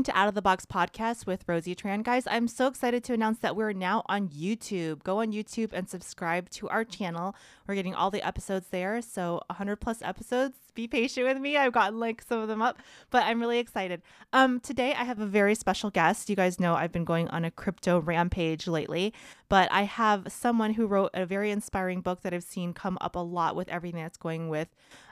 Listening to Out of the Box podcast with Rosie Tran. Guys, I'm so excited to announce that we're now on YouTube. Go on YouTube and subscribe to our channel. We're getting all the episodes there. So 100 plus episodes. Be patient with me. I've gotten like some of them up, but I'm really excited. Um, today I have a very special guest. You guys know I've been going on a crypto rampage lately, but I have someone who wrote a very inspiring book that I've seen come up a lot with everything that's going with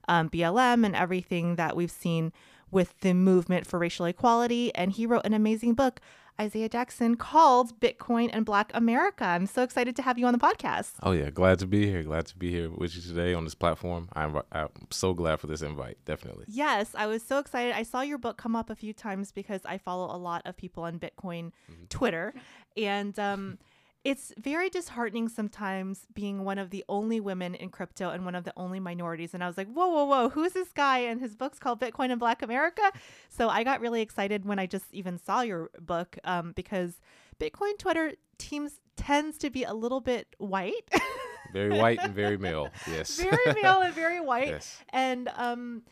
um, BLM and everything that we've seen with the movement for racial equality. And he wrote an amazing book, Isaiah Jackson, called Bitcoin and Black America. I'm so excited to have you on the podcast. Oh, yeah. Glad to be here. Glad to be here with you today on this platform. I'm, I'm so glad for this invite. Definitely. Yes. I was so excited. I saw your book come up a few times because I follow a lot of people on Bitcoin mm-hmm. Twitter. And, um, it's very disheartening sometimes being one of the only women in crypto and one of the only minorities. And I was like, whoa, whoa, whoa, who's this guy? And his book's called Bitcoin and Black America. So I got really excited when I just even saw your book um, because Bitcoin Twitter teams tends to be a little bit white. very white and very male. Yes. very male and very white. Yes. And um,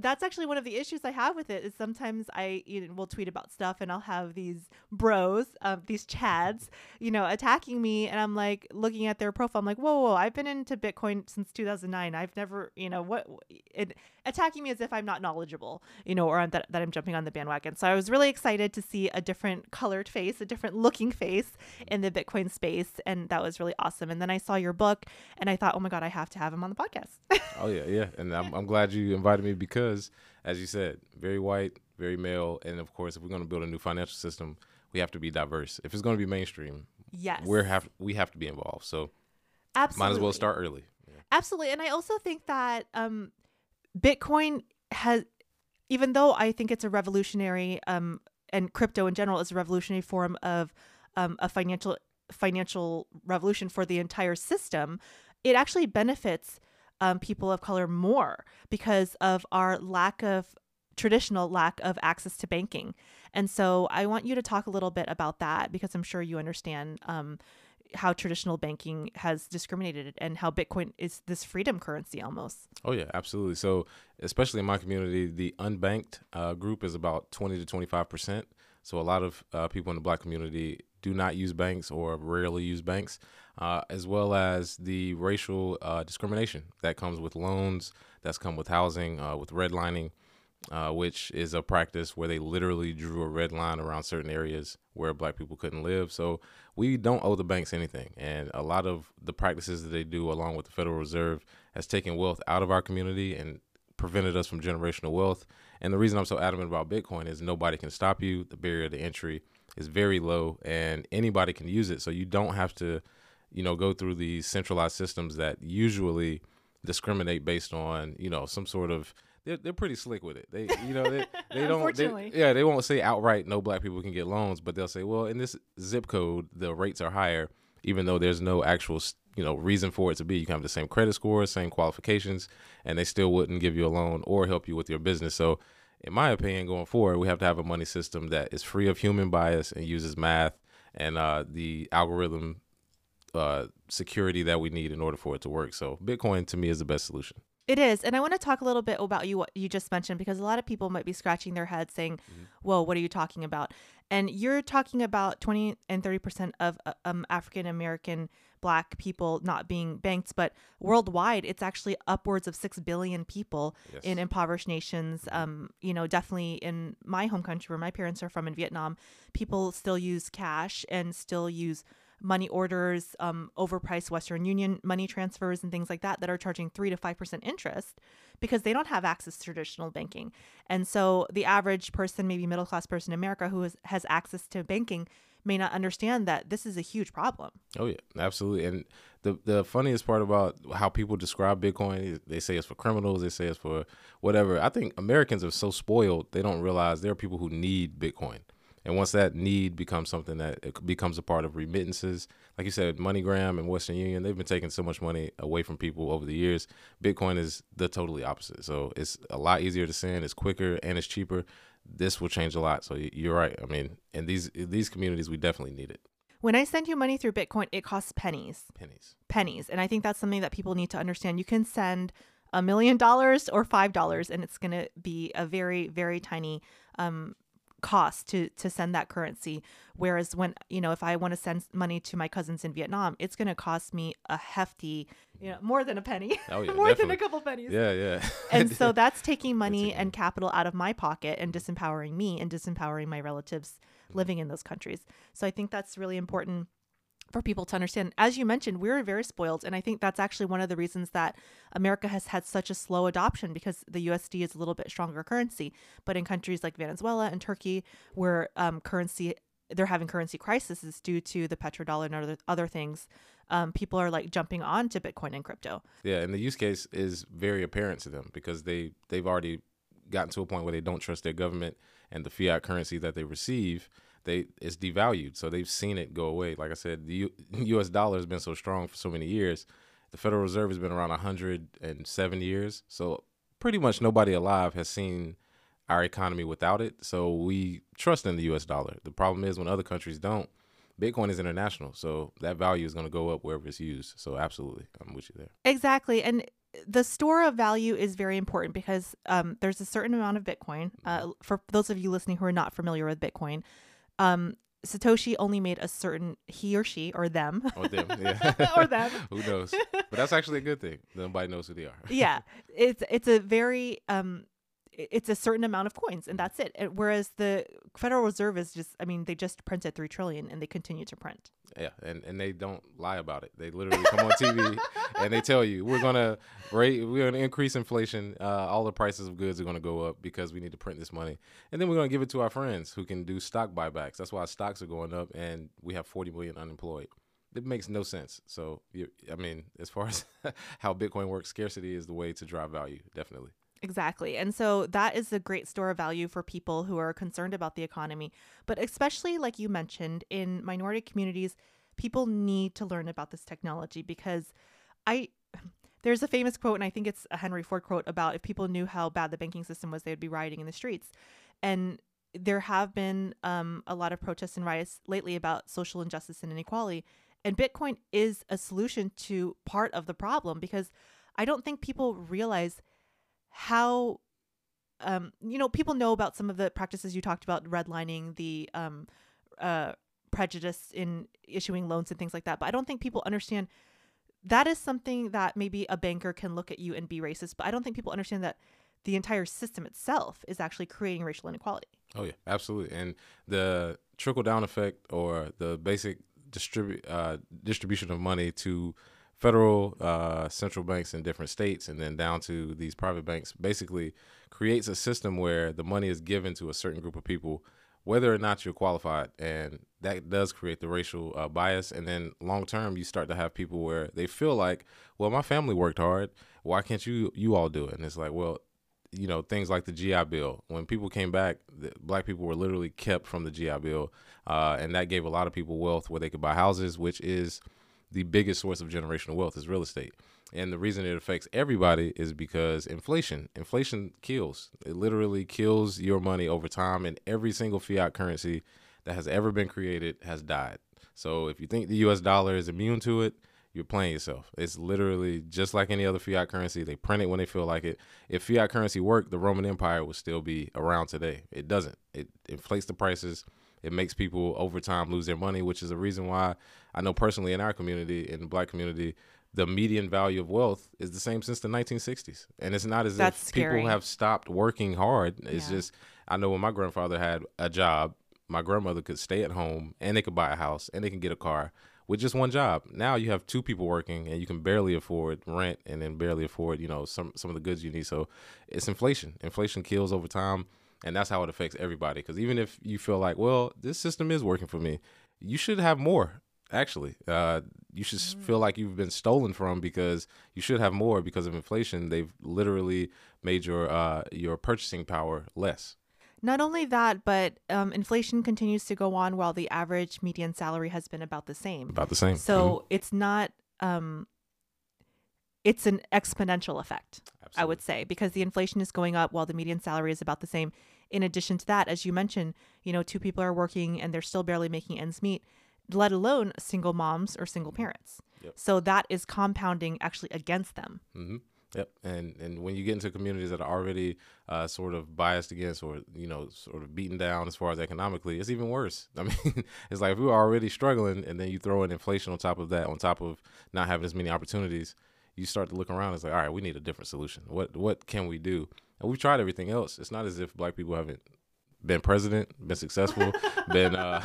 that's actually one of the issues I have with it is sometimes I you know, will tweet about stuff and I'll have these bros, um, these chads, you know, attacking me and I'm like looking at their profile. I'm like, whoa, whoa, I've been into Bitcoin since 2009. I've never, you know, what it, attacking me as if I'm not knowledgeable, you know, or that, that I'm jumping on the bandwagon. So I was really excited to see a different colored face, a different looking face in the Bitcoin space. And that was really awesome. And then I saw your book and I thought, oh my God, I have to have him on the podcast. oh, yeah, yeah. And I'm, I'm glad you invited me because as you said, very white, very male, and of course, if we're going to build a new financial system, we have to be diverse. If it's going to be mainstream, yes, we have we have to be involved. So, absolutely, might as well start early. Yeah. Absolutely, and I also think that um, Bitcoin has, even though I think it's a revolutionary, um, and crypto in general is a revolutionary form of um, a financial financial revolution for the entire system, it actually benefits um, people of color more because of our lack of traditional lack of access to banking. And so I want you to talk a little bit about that because I'm sure you understand um, how traditional banking has discriminated and how Bitcoin is this freedom currency almost. Oh, yeah, absolutely. So, especially in my community, the unbanked uh, group is about 20 to 25%. So, a lot of uh, people in the black community do not use banks or rarely use banks, uh, as well as the racial uh, discrimination that comes with loans, that's come with housing, uh, with redlining, uh, which is a practice where they literally drew a red line around certain areas where black people couldn't live. So we don't owe the banks anything. And a lot of the practices that they do, along with the Federal Reserve, has taken wealth out of our community and prevented us from generational wealth. And the reason I'm so adamant about Bitcoin is nobody can stop you. The barrier to entry is very low and anybody can use it. So you don't have to, you know, go through these centralized systems that usually discriminate based on, you know, some sort of they're, they're pretty slick with it. They you know they, they don't they, yeah they won't say outright no black people can get loans, but they'll say well in this zip code the rates are higher even though there's no actual you know reason for it to be. You can have the same credit score, same qualifications, and they still wouldn't give you a loan or help you with your business. So in my opinion, going forward, we have to have a money system that is free of human bias and uses math and uh, the algorithm uh, security that we need in order for it to work. So Bitcoin to me is the best solution. It is. And I want to talk a little bit about you what you just mentioned because a lot of people might be scratching their heads saying, mm-hmm. "Well, what are you talking about?" And you're talking about 20 and 30% of uh, um, African American black people not being banked, but worldwide it's actually upwards of 6 billion people yes. in impoverished nations. Mm-hmm. Um, you know, definitely in my home country where my parents are from in Vietnam, people still use cash and still use money orders, um, overpriced Western Union money transfers, and things like that that are charging three to five percent interest because they don't have access to traditional banking. And so the average person, maybe middle class person in America who has, has access to banking, may not understand that this is a huge problem. Oh yeah, absolutely. And the the funniest part about how people describe Bitcoin, they say it's for criminals, they say it's for whatever. I think Americans are so spoiled they don't realize there are people who need Bitcoin. And once that need becomes something that it becomes a part of remittances, like you said, MoneyGram and Western Union, they've been taking so much money away from people over the years. Bitcoin is the totally opposite. So it's a lot easier to send, it's quicker, and it's cheaper. This will change a lot. So you're right. I mean, in these in these communities, we definitely need it. When I send you money through Bitcoin, it costs pennies. Pennies. Pennies. And I think that's something that people need to understand. You can send a million dollars or five dollars, and it's going to be a very, very tiny um, cost to to send that currency. Whereas when you know if i want to send money to my cousins in vietnam it's going to cost me a hefty you know more than a penny. Oh, yeah, more than a couple pennies. Yeah, yeah. and so that's taking money taking and capital out of my pocket and disempowering me and disempowering my relatives living in those countries. So i think that's really important for people to understand. As you mentioned we're very spoiled and i think that's actually one of the reasons that america has had such a slow adoption because the usd is a little bit stronger currency. But in countries like venezuela and turkey where um, currency they're having currency crises due to the petrodollar and other, other things um, people are like jumping on to bitcoin and crypto. Yeah, and the use case is very apparent to them because they they've already gotten to a point where they don't trust their government and the fiat currency that they receive they it's devalued. So they've seen it go away. Like I said, the U, U.S. dollar has been so strong for so many years. The Federal Reserve has been around 107 years. So pretty much nobody alive has seen our economy without it. So we trust in the U.S. dollar. The problem is when other countries don't. Bitcoin is international, so that value is going to go up wherever it's used. So absolutely, I'm with you there. Exactly. And the store of value is very important because um, there's a certain amount of Bitcoin. Uh, for those of you listening who are not familiar with Bitcoin, um, Satoshi only made a certain, he or she or them, Or them, yeah. or them. Who knows? But that's actually a good thing. Nobody knows who they are. yeah, it's it's a very um, it's a certain amount of coins and that's it. Whereas the Federal Reserve is just, I mean, they just printed three trillion and they continue to print. Yeah, and, and they don't lie about it. They literally come on TV and they tell you we're gonna rate, we're gonna increase inflation. Uh, all the prices of goods are gonna go up because we need to print this money, and then we're gonna give it to our friends who can do stock buybacks. That's why stocks are going up, and we have 40 million unemployed. It makes no sense. So, you, I mean, as far as how Bitcoin works, scarcity is the way to drive value. Definitely. Exactly. And so that is a great store of value for people who are concerned about the economy. But especially, like you mentioned, in minority communities, people need to learn about this technology because I. There's a famous quote, and I think it's a Henry Ford quote about if people knew how bad the banking system was, they would be rioting in the streets. And there have been um, a lot of protests and riots lately about social injustice and inequality. And Bitcoin is a solution to part of the problem because I don't think people realize how um you know people know about some of the practices you talked about redlining the um uh prejudice in issuing loans and things like that but i don't think people understand that is something that maybe a banker can look at you and be racist but i don't think people understand that the entire system itself is actually creating racial inequality Oh yeah, absolutely. And the trickle down effect or the basic distribute uh, distribution of money to federal uh, central banks in different states and then down to these private banks basically creates a system where the money is given to a certain group of people whether or not you're qualified and that does create the racial uh, bias. And then long term you start to have people where they feel like well my family worked hard. Why can't you you all do it? And it's like well you know things like the GI Bill. When people came back, black people were literally kept from the GI Bill, uh, and that gave a lot of people wealth where they could buy houses, which is the biggest source of generational wealth is real estate. And the reason it affects everybody is because inflation. Inflation kills. It literally kills your money over time, and every single fiat currency that has ever been created has died. So if you think the U.S. dollar is immune to it, you're playing yourself. It's literally just like any other fiat currency. They print it when they feel like it. If fiat currency worked, the Roman Empire would still be around today. It doesn't. It inflates the prices. It makes people over time lose their money, which is a reason why I know personally in our community, in the black community, the median value of wealth is the same since the 1960s. And it's not as That's if scary. people have stopped working hard. It's Yeah. just, I know when my grandfather had a job, my grandmother could stay at home and they could buy a house and they can get a car with just one job. Now you have two people working and you can barely afford rent and then barely afford, you know, some some of the goods you need. So it's inflation. Inflation kills over time and that's how it affects everybody cuz even if you feel like, well, this system is working for me, you should have more. Actually, uh, you should s feel like you've been stolen from because you should have more because of inflation. They've literally made your uh, your purchasing power less. Not only that, but um, inflation continues to go on while the average median salary has been about the same. About the same. So it's not, um, it's an exponential effect, I would say, because the inflation is going up while the median salary is about the same. In addition to that, as you mentioned, you know, two people are working and they're still barely making ends meet, let alone single moms or single parents. Yep. So that is compounding actually against them. hmm Yep, and and when you get into communities that are already uh, sort of biased against or you know sort of beaten down as far as economically, it's even worse. I mean, it's like if we were already struggling, and then you throw in inflation on top of that, on top of not having as many opportunities, you start to look around. It's like, all right, we need a different solution. What what can we do? And we've tried everything else. It's not as if black people haven't been president, been successful, been uh,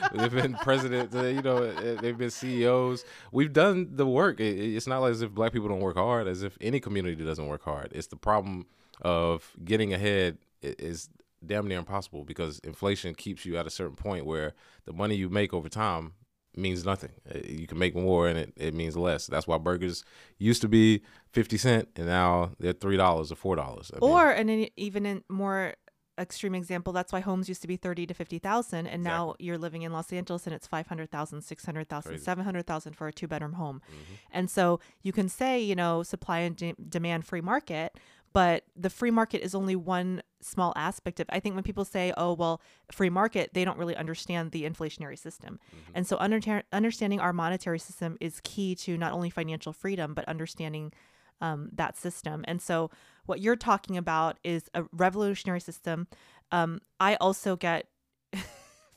they've been president. Uh, you know, uh, they've been CEOs. We've done the work. It's not like as if black people don't work hard, as if any community doesn't work hard. It's the problem of getting ahead is damn near impossible because inflation keeps you at a certain point where the money you make over time means nothing. Uh, you can make more and it, it means less. That's why burgers used to be 50 cent and now they're $3 or $4. I or, mean, and even in more extreme example that's why homes used to be 30 to 50,000 and exactly. now you're living in Los Angeles and it's 500,000 600,000 700,000 for a two bedroom home mm-hmm. and so you can say you know supply and de- demand free market but the free market is only one small aspect of I think when people say oh well free market they don't really understand the inflationary system mm-hmm. and so under- understanding our monetary system is key to not only financial freedom but understanding um, that system and so what you're talking about is a revolutionary system. Um, I also get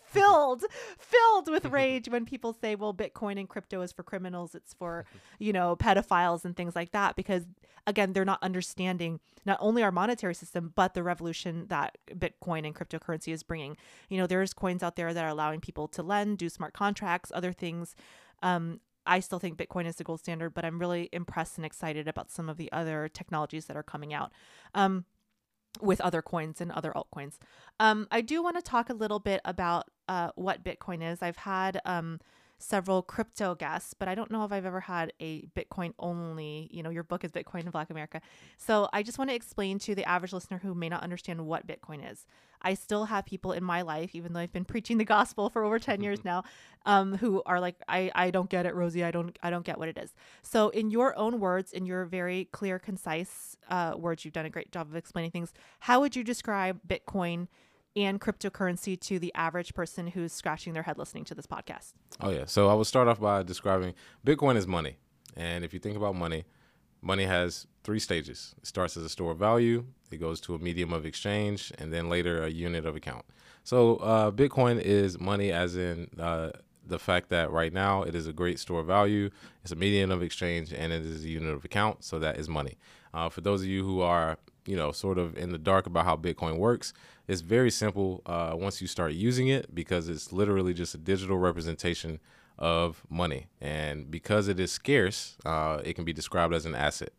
filled filled with rage when people say well bitcoin and crypto is for criminals it's for you know pedophiles and things like that because again they're not understanding not only our monetary system but the revolution that bitcoin and cryptocurrency is bringing you know there's coins out there that are allowing people to lend do smart contracts other things um, I still think Bitcoin is the gold standard, but I'm really impressed and excited about some of the other technologies that are coming out. Um, with other coins and other altcoins. Um, I do want to talk a little bit about uh, what Bitcoin is. I've had um, several crypto guests, but I don't know if I've ever had a Bitcoin only. You know, your book is Bitcoin in Black America. So I just want to explain to the average listener who may not understand what Bitcoin is. I still have people in my life, even though I've been preaching the gospel for over 10 years now, um, who are like, I, I don't get it, Rosie. I don't I don't get what it is. So in your own words, in your very clear, concise uh, words, you've done a great job of explaining things. How would you describe Bitcoin? And cryptocurrency to the average person who's scratching their head listening to this podcast? Oh, yeah. So I will start off by describing Bitcoin is money. And if you think about money, money has three stages. It starts as a store of value, it goes to a medium of exchange, and then later a unit of account. So uh, Bitcoin is money as in uh, the fact that right now it is a great store of value, it's a medium of exchange, and it is a unit of account. So that is money. Uh, for those of you who are you know, sort of in the dark about how Bitcoin works. It's very simple uh, once you start using it because it's literally just a digital representation of money. And because it is scarce, uh, it can be described as an asset.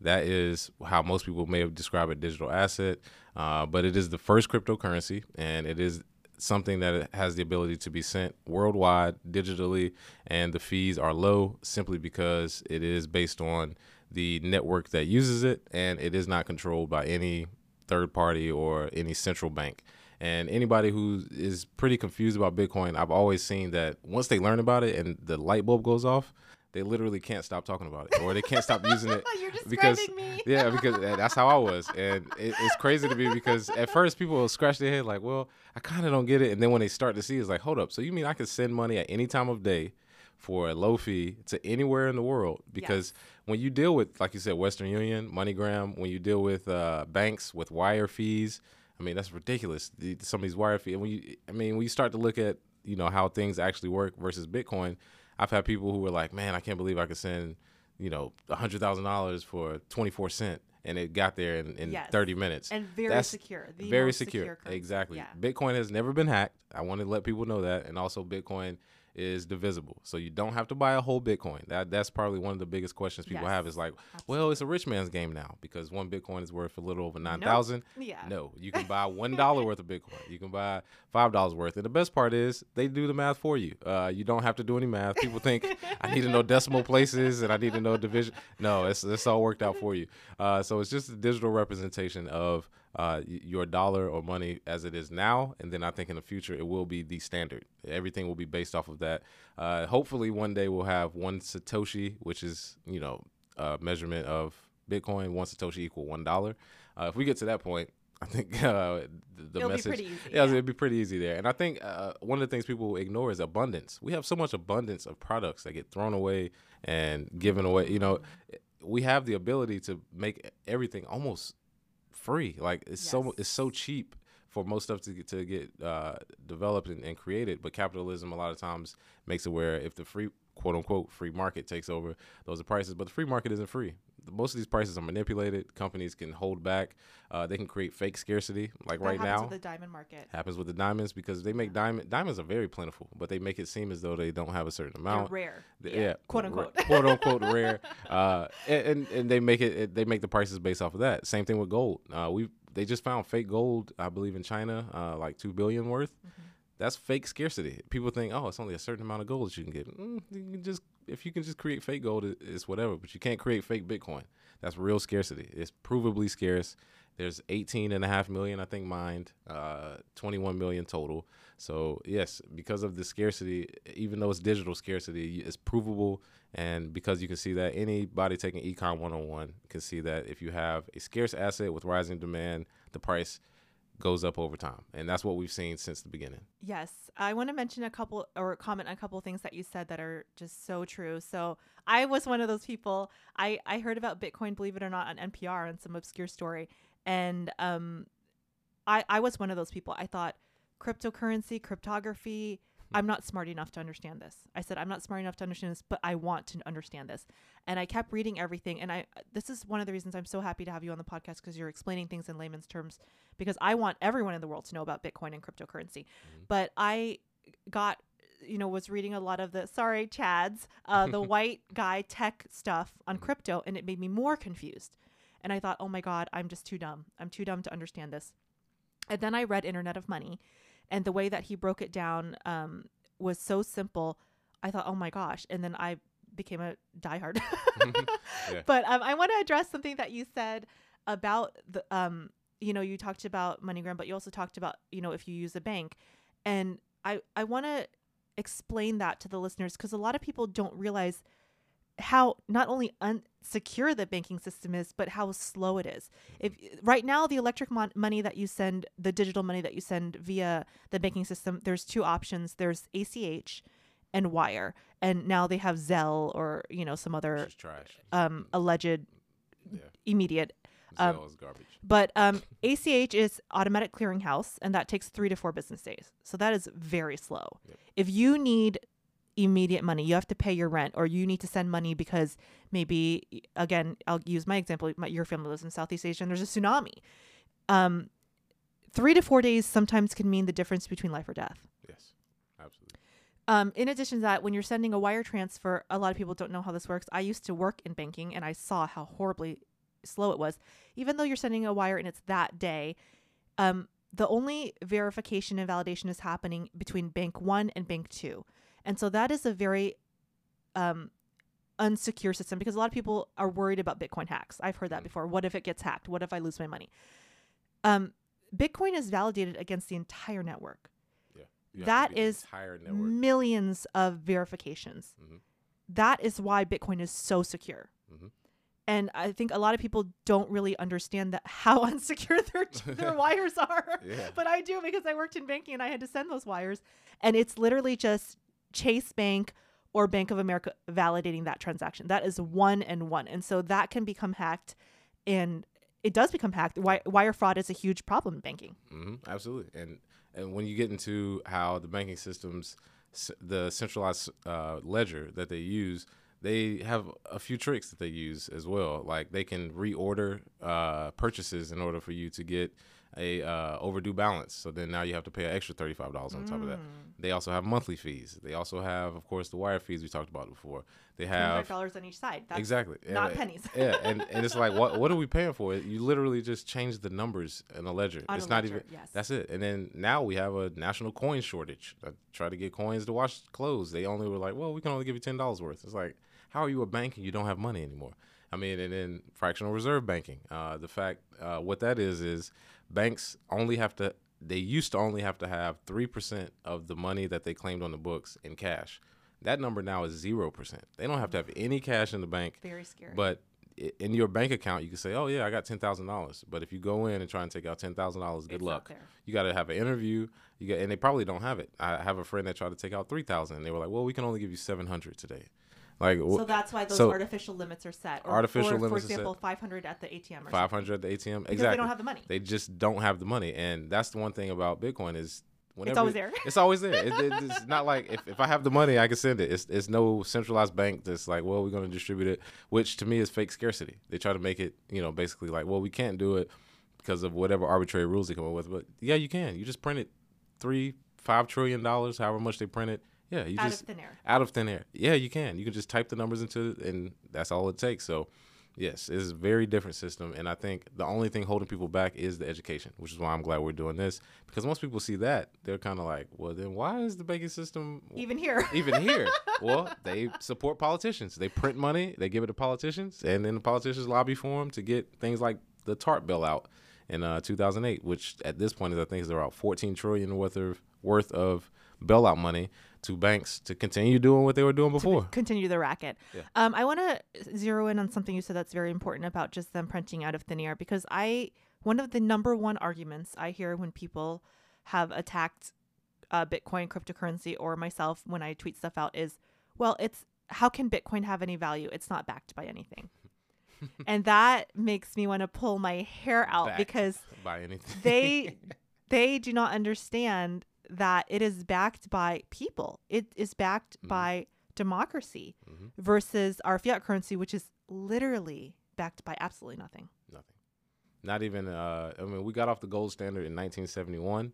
That is how most people may have described a digital asset, uh, but it is the first cryptocurrency and it is something that has the ability to be sent worldwide digitally, and the fees are low simply because it is based on the network that uses it, and it is not controlled by any third party or any central bank. And anybody who is pretty confused about Bitcoin, I've always seen that once they learn about it and the light bulb goes off, they literally can't stop talking about it or they can't stop using it because me. yeah because that's how i was and it, it's crazy to me because at first people will scratch their head like well i kind of don't get it and then when they start to see it's like hold up so you mean i could send money at any time of day for a low fee to anywhere in the world because yes. When you deal with like you said western union moneygram when you deal with uh, banks with wire fees i mean that's ridiculous. Some of these wire fees when you i mean when you start to look at you know how things actually work versus bitcoin i've had people who were like man i can't believe i could send you know a hundred thousand dollars for 24 cent and it got there in, in yes. 30 minutes. And very That's secure very secure, secure exactly. Yeah. bitcoin has never been hacked. I want to let people know that. And also bitcoin is divisible. So you don't have to buy a whole Bitcoin. That that's probably one of the biggest questions people yes, have is like, absolutely. well, it's a rich man's game now because one Bitcoin is worth a little over nine thousand. Nope. Yeah. No, you can buy one dollar worth of Bitcoin. You can buy five dollars worth. And the best part is they do the math for you. Uh, you don't have to do any math. People think I need to know decimal places and I need to know division. No, it's it's all worked out for you. Uh, so it's just a digital representation of uh, your dollar or money as it is now, and then I think in the future it will be the standard. Everything will be based off of that. Uh, hopefully, one day we'll have one satoshi, which is you know a measurement of Bitcoin. One satoshi equal one dollar. Uh, if we get to that point, I think uh, the, the It'll message, easy, yeah, yeah, it'd be pretty easy there. And I think uh, one of the things people ignore is abundance. We have so much abundance of products that get thrown away and given away. You know, we have the ability to make everything almost free. Like it's so it's so cheap for most stuff to get, to get uh, developed and, and created. But capitalism a lot of times makes it where if the free quote unquote free market takes over, those are prices. But the free market isn't free. Most of these prices are manipulated. Companies can hold back. Uh, they can create fake scarcity. Like That right happens now, with the diamond market. happens with the diamonds because they make diamond diamonds are very plentiful, but they make it seem as though they don't have a certain They're amount. rare. Th- yeah, quote ra- unquote. quote unquote rare. Uh, and, and and they make it, it they make the prices based off of that. Same thing with gold. Uh, we they just found fake gold, I believe in China, uh, like two billion worth. Mm-hmm. That's fake scarcity. People think, oh, it's only a certain amount of gold that you can get. Mm, you can just if you can just create fake gold, it's whatever. But you can't create fake Bitcoin. That's real scarcity. It's provably scarce. There's 18 and a half million, I think, mined, uh, 21 million total. So yes, because of the scarcity, even though it's digital scarcity, it's provable. And because you can see that anybody taking Econ 101 can see that if you have a scarce asset with rising demand, the price goes up over time. And that's what we've seen since the beginning. Yes, I want to mention a couple or comment on a couple things that you said that are just so true. So I was one of those people. I I heard about Bitcoin, believe it or not, on NPR on some obscure story, and um, I I was one of those people. I thought cryptocurrency, cryptography. I'm not smart enough to understand this. I said I'm not smart enough to understand this, but I want to understand this. And I kept reading everything. And I this is one of the reasons I'm so happy to have you on the podcast because you're explaining things in layman's terms. Because I want everyone in the world to know about Bitcoin and cryptocurrency. But I got you know was reading a lot of the sorry chads uh, the white guy tech stuff on crypto and it made me more confused and i thought oh my god i'm just too dumb i'm too dumb to understand this and then I read Internet of Money, and the way that he broke it down um, was so simple. I thought, oh my gosh! And then I became a diehard. Yeah. But um, I want to address something that you said about the, um, you know, you talked about MoneyGram, but you also talked about, you know, if you use a bank, and I I want to explain that to the listeners because a lot of people don't realize how not only unsecure the banking system is, but how slow it is. If right now the electric mon- money that you send, the digital money that you send via the banking system, there's two options. There's ACH and wire, and now they have Zelle or you know some other um, alleged Yeah. immediate. Um, Zelle is garbage. But um, ACH is automatic clearinghouse, and that takes three to four business days. So that is very slow. Yep. If you need immediate money, you have to pay your rent, or you need to send money because maybe, again, I'll use my example. My, your family lives in Southeast Asia, and there's a tsunami. Um, three to four days sometimes can mean the difference between life or death. Yes. Absolutely. Um, in addition to that, when you're sending a wire transfer, a lot of people don't know how this works. I used to work in banking and I saw how horribly slow it was. Even though you're sending a wire and it's that day, um, the only verification and validation is happening between bank one and bank two. And so that is a very um, unsecure system because a lot of people are worried about Bitcoin hacks. I've heard that before. What if it gets hacked? What if I lose my money? Um, Bitcoin is validated against the entire network Yeah. You have to That is entire network. millions of verifications. Mhm. That is why Bitcoin is so secure. Mhm. And I think a lot of people don't really understand that how unsecure their their wires are. Yeah. But I do because I worked in banking and I had to send those wires. And it's literally just Chase Bank or Bank of America validating that transaction. That is one and one. And so that can become hacked and it does become hacked. Wire fraud is a huge problem in banking. hmm absolutely. And and when you get into how the banking systems, the centralized uh, ledger that they use, they have a few tricks that they use as well. Like they can reorder uh, purchases in order for you to get a uh, overdue balance. So then now you have to pay an extra thirty five dollars on top of that. They also have monthly fees. They also have, of course, the wire fees we talked about before. They have $25 on each side. That's exactly not Yeah, pennies. yeah, and, and it's like what what are we paying for? You literally just change the numbers in a ledger. On it's a not ledger, even yes. that's it. And then now we have a national coin shortage. I try to get coins to wash clothes. They only were like, well, we can only give you ten dollars worth. It's like, how are you a bank and you don't have money anymore? I mean, and then fractional reserve banking. Uh, the fact uh, what that is is banks only have to. They used to only have to have three percent of the money that they claimed on the books in cash. That number now is zero percent. They don't have to have any cash in the bank. Very scary. But in your bank account, you can say, "Oh yeah, I got ten thousand dollars." But if you go in and try and take out ten thousand dollars, good It's luck. You got to have an interview. You got, and they probably don't have it. I have a friend that tried to take out three thousand, and they were like, "Well, we can only give you seven hundred today." Like So that's why those so- artificial limits are set. Or, Artificial or, limits for example, 500 at the ATM or five hundred at the ATM. Because exactly. they don't have the money. They just don't have the money, and that's the one thing about Bitcoin is whenever it's always there. It's always there. It, it- it's not like if, if I have the money, I can send it. It's it's no centralized bank that's like, well, we're going to distribute it, which to me is fake scarcity. They try to make it, you know, basically like, well, we can't do it because of whatever arbitrary rules they come up with. But yeah, you can. You just print it three, five trillion dollars, however much they print it. Yeah, you out just of thin air. out of thin air. Yeah, you can. You can just type the numbers into it, and that's all it takes. So, yes, it's a very different system. And I think the only thing holding people back is the education, which is why I'm glad we're doing this. Because once people see that, they're kind of like, well, then why is the banking system Even here. even here? well, they support politicians. They print money, they give it to politicians, and then the politicians lobby for them to get things like the TARP bailout in uh, 2008, which at this point is I think is about 14 trillion worth of worth of bailout money to banks to continue doing what they were doing before. continue the racket. Yeah. Um, I want to zero in on something you said that's very important about just them printing out of thin air because I one of the number one arguments I hear when people have attacked uh, Bitcoin cryptocurrency or myself when I tweet stuff out is, well, it's how can Bitcoin have any value? It's not backed by anything. and that makes me want to pull my hair out Backed because by anything. they they do not understand that it is backed by people. It is backed Mhm. by democracy Mhm. versus our fiat currency, which is literally backed by absolutely nothing. Nothing. Not even. Uh, I mean, we got off the gold standard in 1971.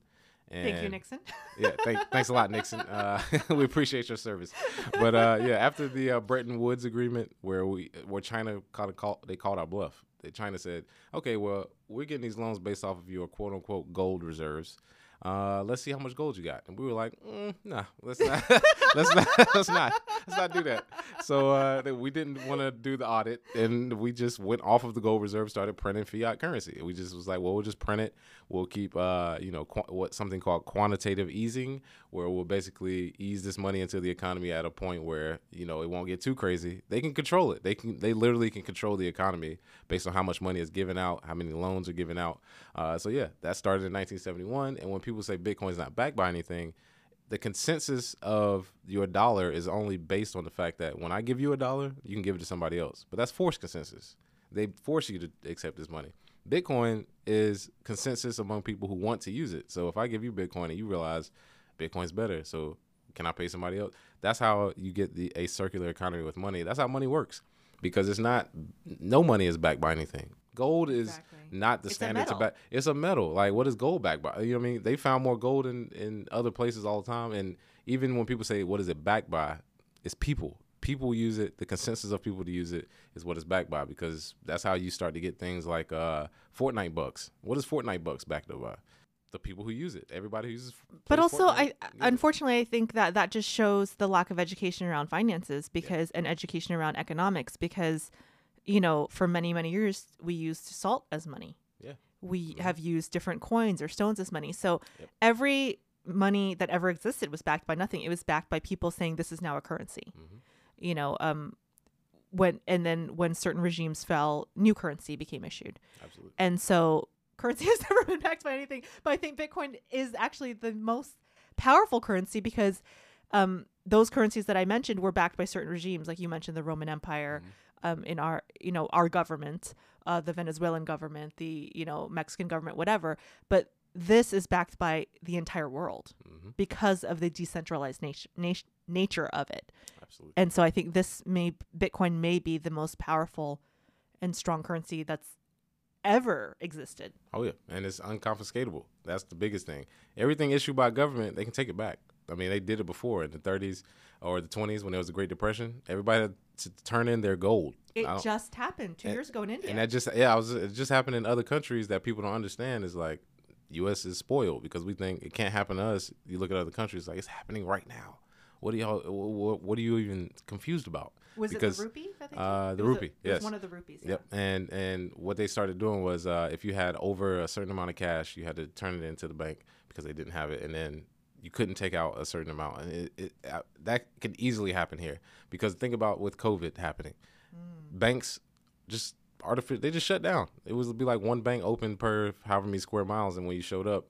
And Thank you, Nixon. yeah, thank, thanks a lot, Nixon. Uh, we appreciate your service. But uh, yeah, after the uh, Bretton Woods agreement, where we where China called a call, they called our bluff. They, China said, "Okay, well, we're getting these loans based off of your quote unquote gold reserves. Uh, let's see how much gold you got." And we were like, mm, "Nah, let's not, let's not, let's not, let's not do that." So uh, we didn't want to do the audit, and we just went off of the gold reserve, started printing fiat currency. We just was like, "Well, we'll just print it. We'll keep, uh, you know, qu- what something called quantitative easing, where we'll basically ease this money into the economy at a point where you know it won't get too crazy. They can control it. They can, they literally can control the economy based on how much money is given out, how many loans are given out. Uh, so yeah, that started in 1971. And when people say Bitcoin is not backed by anything, the consensus of your dollar is only based on the fact that when I give you a dollar, you can give it to somebody else. But that's forced consensus. They force you to accept this money. Bitcoin is consensus among people who want to use it. So if I give you Bitcoin and you realize Bitcoin's better, so can I pay somebody else? That's how you get the a circular economy with money. That's how money works. Because it's not no money is backed by anything. Gold is Exactly. not the It's standard to back. It's a metal. Like what is gold backed by? You know what I mean? They found more gold in in other places all the time. And even when people say what is it backed by, it's people. People use it. The consensus of people to use it is what it's backed by because that's how you start to get things like uh, Fortnite bucks. What is Fortnite bucks backed up by? The people who use it. Everybody who uses. But also, Fortnite I unfortunately I think that that just shows the lack of education around finances because and education around economics because you know for many many years we used salt as money. Yeah. We have used different coins or stones as money. So Yep. every money that ever existed was backed by nothing. It was backed by people saying this is now a currency. Mhm. You know, um when and then when certain regimes fell, new currency became issued. Absolutely. And so currency has never been backed by anything. But I think Bitcoin is actually the most powerful currency because um, those currencies that I mentioned were backed by certain regimes, like you mentioned the Roman Empire, Mm-hmm. Um, in our you know our government, uh, the Venezuelan government, the you know Mexican government, whatever. But this is backed by the entire world hmm because of the decentralized nat- nat- nature of it. Absolutely. And so I think this may Bitcoin may be the most powerful and strong currency that's ever existed. Oh yeah, and it's unconfiscatable. That's the biggest thing. Everything issued by government, they can take it back. I mean, they did it before in the 30s or the 20s when there was a Great Depression. Everybody had to turn in their gold. It just happened two and- years ago in India. and that just yeah, I was it just happened in other countries that people don't understand. Is like U.S. is spoiled because we think it can't happen to us. You look at other countries, like it's happening right now. What are y'all? What, what are you even confused about? was because, it the rupee? That they uh, the a- rupee, it was yes. one of the rupees. Yeah. Yep. And and what they started doing was uh, if you had over a certain amount of cash, you had to turn it into the bank because they didn't have it, and then you couldn't take out a certain amount, and it, it uh, that could easily happen here because think about with COVID happening, Mm. banks just artificial they just shut down. It was be like one bank open per however many square miles, and when you showed up.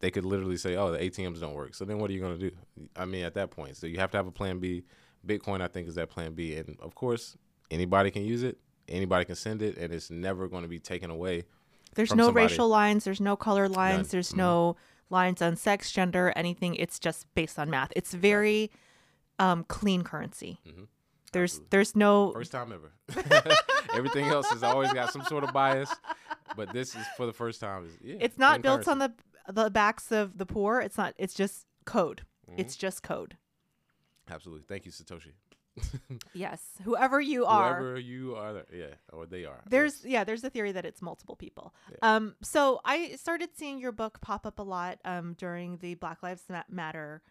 They could literally say, "Oh, the ATMs don't work." So then, what are you going to do? I mean, at that point, so you have to have a plan B. Bitcoin, I think, is that plan B. And of course, anybody can use it, anybody can send it, and it's never going to be taken away. There's no somebody. racial lines. There's no color lines. None. There's Mhm. no lines on sex, gender, anything. It's just based on math. It's very um, clean currency. Mhm. There's Absolutely. there's no First time ever. Everything else has always got some sort of bias, but this is for the first time. Is, yeah, it's not built on the the backs of the poor. It's not. It's just code. Mhm. It's just code. Absolutely. Thank you, Satoshi. Yes. Whoever you are. Whoever you are, yeah, or they are. There's yes. yeah, there's a theory that it's multiple people. Yeah. Um, so I started seeing your book pop up a lot um, during the Black Lives Matter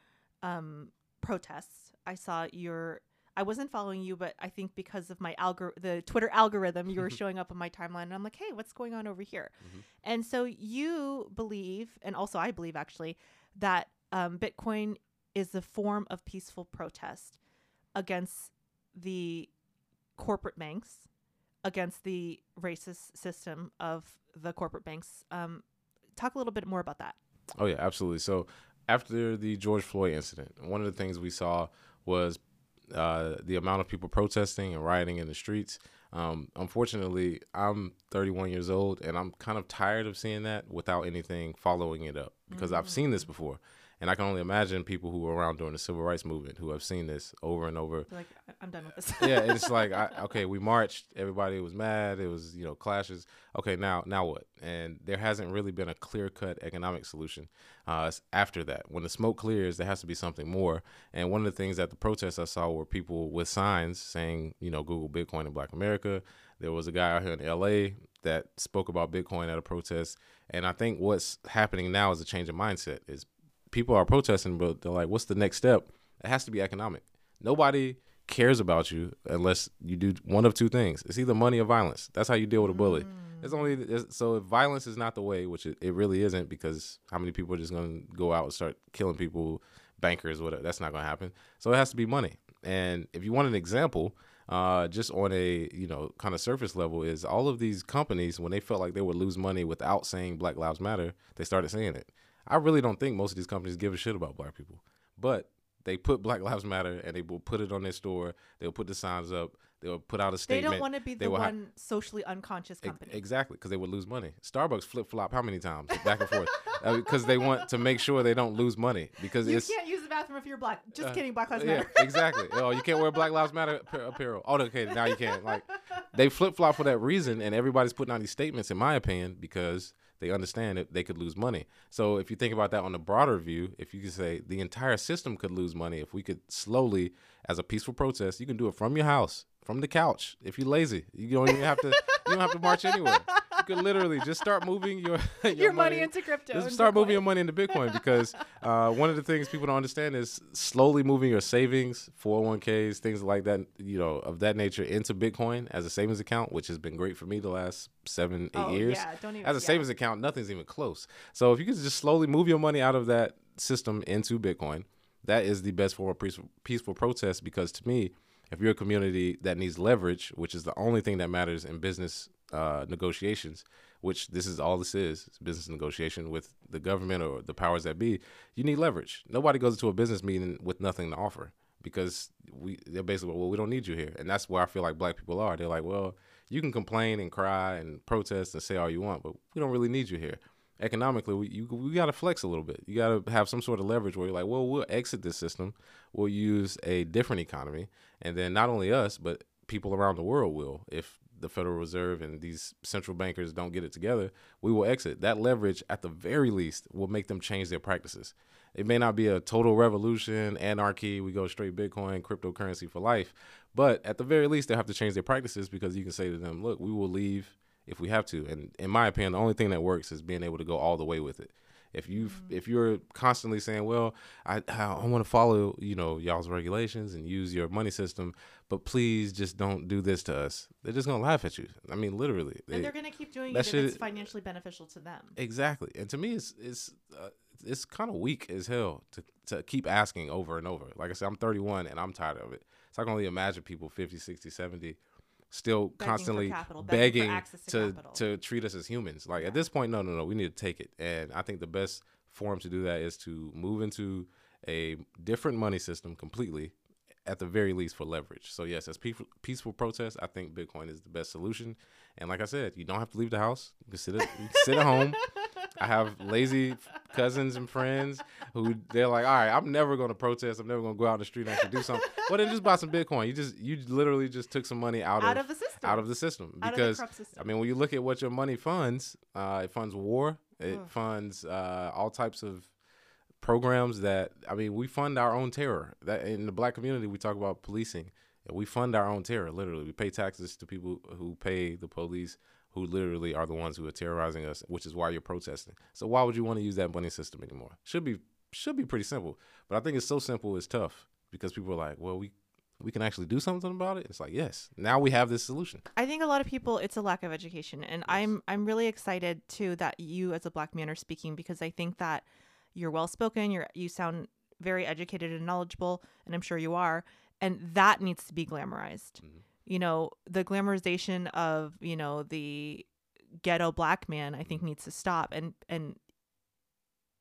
um, protests. I saw your. I wasn't following you, but I think because of my algor the Twitter algorithm, you were showing up on my timeline, and I'm like, hey, what's going on over here? Mhm. And so you believe, and also I believe actually, that um, Bitcoin is a form of peaceful protest against the corporate banks, against the racist system of the corporate banks. Um, talk a little bit more about that. Oh yeah, absolutely. So after the George Floyd incident, one of the things we saw was uh, the amount of people protesting and rioting in the streets. Um, unfortunately, I'm 31 years old, and I'm kind of tired of seeing that without anything following it up because I've seen this before, and I can only imagine people who were around during the civil rights movement who have seen this over and over like, "I- I'm done with this. yeah, it's like I, okay, we marched. Everybody was mad. It was you know clashes. Okay, now now what? And there hasn't really been a clear cut economic solution. Uh, after that, when the smoke clears, there has to be something more. And one of the things at the protests I saw were people with signs saying you know Google Bitcoin in Black America. There was a guy out here in L.A. that spoke about Bitcoin at a protest. And I think what's happening now is a change of mindset. Is people are protesting, but they're like, what's the next step? It has to be economic. Nobody cares about you unless you do one of two things. It's either money or violence. That's how you deal with a bully. It's only it's, so if violence is not the way, which it, it really isn't, because how many people are just going to go out and start killing people, bankers, whatever? That's not going to happen. So it has to be money. And if you want an example, uh, just on a you know kind of surface level, is all of these companies when they felt like they would lose money without saying Black Lives Matter, they started saying it. I really don't think most of these companies give a shit about black people, but they put Black Lives Matter and they will put it on their store. They'll put the signs up. They'll put out a statement. they don't want to be They the will ha- one socially unconscious company. Exactly, because they would lose money. Starbucks flip flop how many times back and forth because they want to make sure they don't lose money because you can't use the bathroom if you're black. Just uh, kidding. Black Lives yeah Matter. exactly. Oh, you can't wear Black Lives Matter apparel. Oh, okay, now you can't. Like they flip flop for that reason, and everybody's putting out these statements, in my opinion, because they understand that they could lose money. So if you think about that on a broader view, if you could say the entire system could lose money if we could slowly, as a peaceful protest, you can do it from your house, from the couch. If you're lazy, you don't even have to. you don't have to march anywhere. You could literally just start moving your your, your money into crypto. just start moving your money into Bitcoin because uh, one of the things people don't understand is slowly moving your savings, 401ks, things like that, you know, of that nature into Bitcoin as a savings account, which has been great for me the last seven, eight Oh, years. Yeah, don't even. As a yeah. savings account, nothing's even close. So if you could just slowly move your money out of that system into Bitcoin, that is the best form of peaceful, peaceful protest because to me, if you're a community that needs leverage, which is the only thing that matters in business uh, negotiations, which this is all this is, business negotiation with the government or the powers that be, you need leverage. Nobody goes to a business meeting with nothing to offer because we they're basically well we don't need you here, and that's where I feel like black people are. They're like, well, you can complain and cry and protest and say all you want, but we don't really need you here. Economically, we you, we got to flex a little bit. You got to have some sort of leverage where you're like, well, we'll exit this system, we'll use a different economy, and then not only us, but people around the world will. If the Federal Reserve and these central bankers don't get it together, we will exit. That leverage, at the very least, will make them change their practices. It may not be a total revolution, anarchy, we go straight Bitcoin, cryptocurrency for life, but at the very least, they'll have to change their practices because you can say to them, look, we will leave if we have to. And in my opinion, the only thing that works is being able to go all the way with it. If you if you're constantly saying, "Well, I I want to follow you know y'all's regulations and use your money system, but please just don't do this to us," they're just gonna laugh at you. I mean, literally. They- And they're going to keep doing it if it's shit- financially beneficial to them. Exactly. And to me, it's it's uh, it's kind of weak as hell to to keep asking over and over. Like I said, I'm 31 and I'm tired of it. So I can only imagine people 50, 60, 70 still Begging constantly capital, begging begging to to to treat us as humans. Like Yeah. at this point, no, no, no. We need to take it. And I think the best form to do that is to move into a different money system completely at the very least for leverage. So yes, as peaceful, peaceful protest, I think Bitcoin is the best solution. And like I said, you don't have to leave the house. You can sit at, can sit at home. I have lazy cousins and friends who they're like, all right, I'm never going to protest. I'm never going to go out in the street and actually do something. Well, then just buy some Bitcoin. You just you literally just took some money out, out of, of the system. out of the system Out of the because corrupt system. I mean, when you look at what your money funds, uh, it funds war. It funds uh, all types of programs that I mean, we fund our own terror. That in the black community, we talk about policing. and We fund our own terror. Literally, we pay taxes to people who pay the police, who literally are the ones who are terrorizing us. Which is why you're protesting. So why would you want to use that money system anymore? Should be should be pretty simple. But I think it's so simple, it's tough because people are like, well, we we can actually do something about it. It's like, yes, now we have this solution. I think a lot of people it's a lack of education and I'm I'm really excited too that you as a black man are speaking because I think that you're well spoken, you're you sound very educated and knowledgeable and I'm sure you are and that needs to be glamorized. Mhm. You know, the glamorization of, you know, the ghetto black man I think needs to stop and and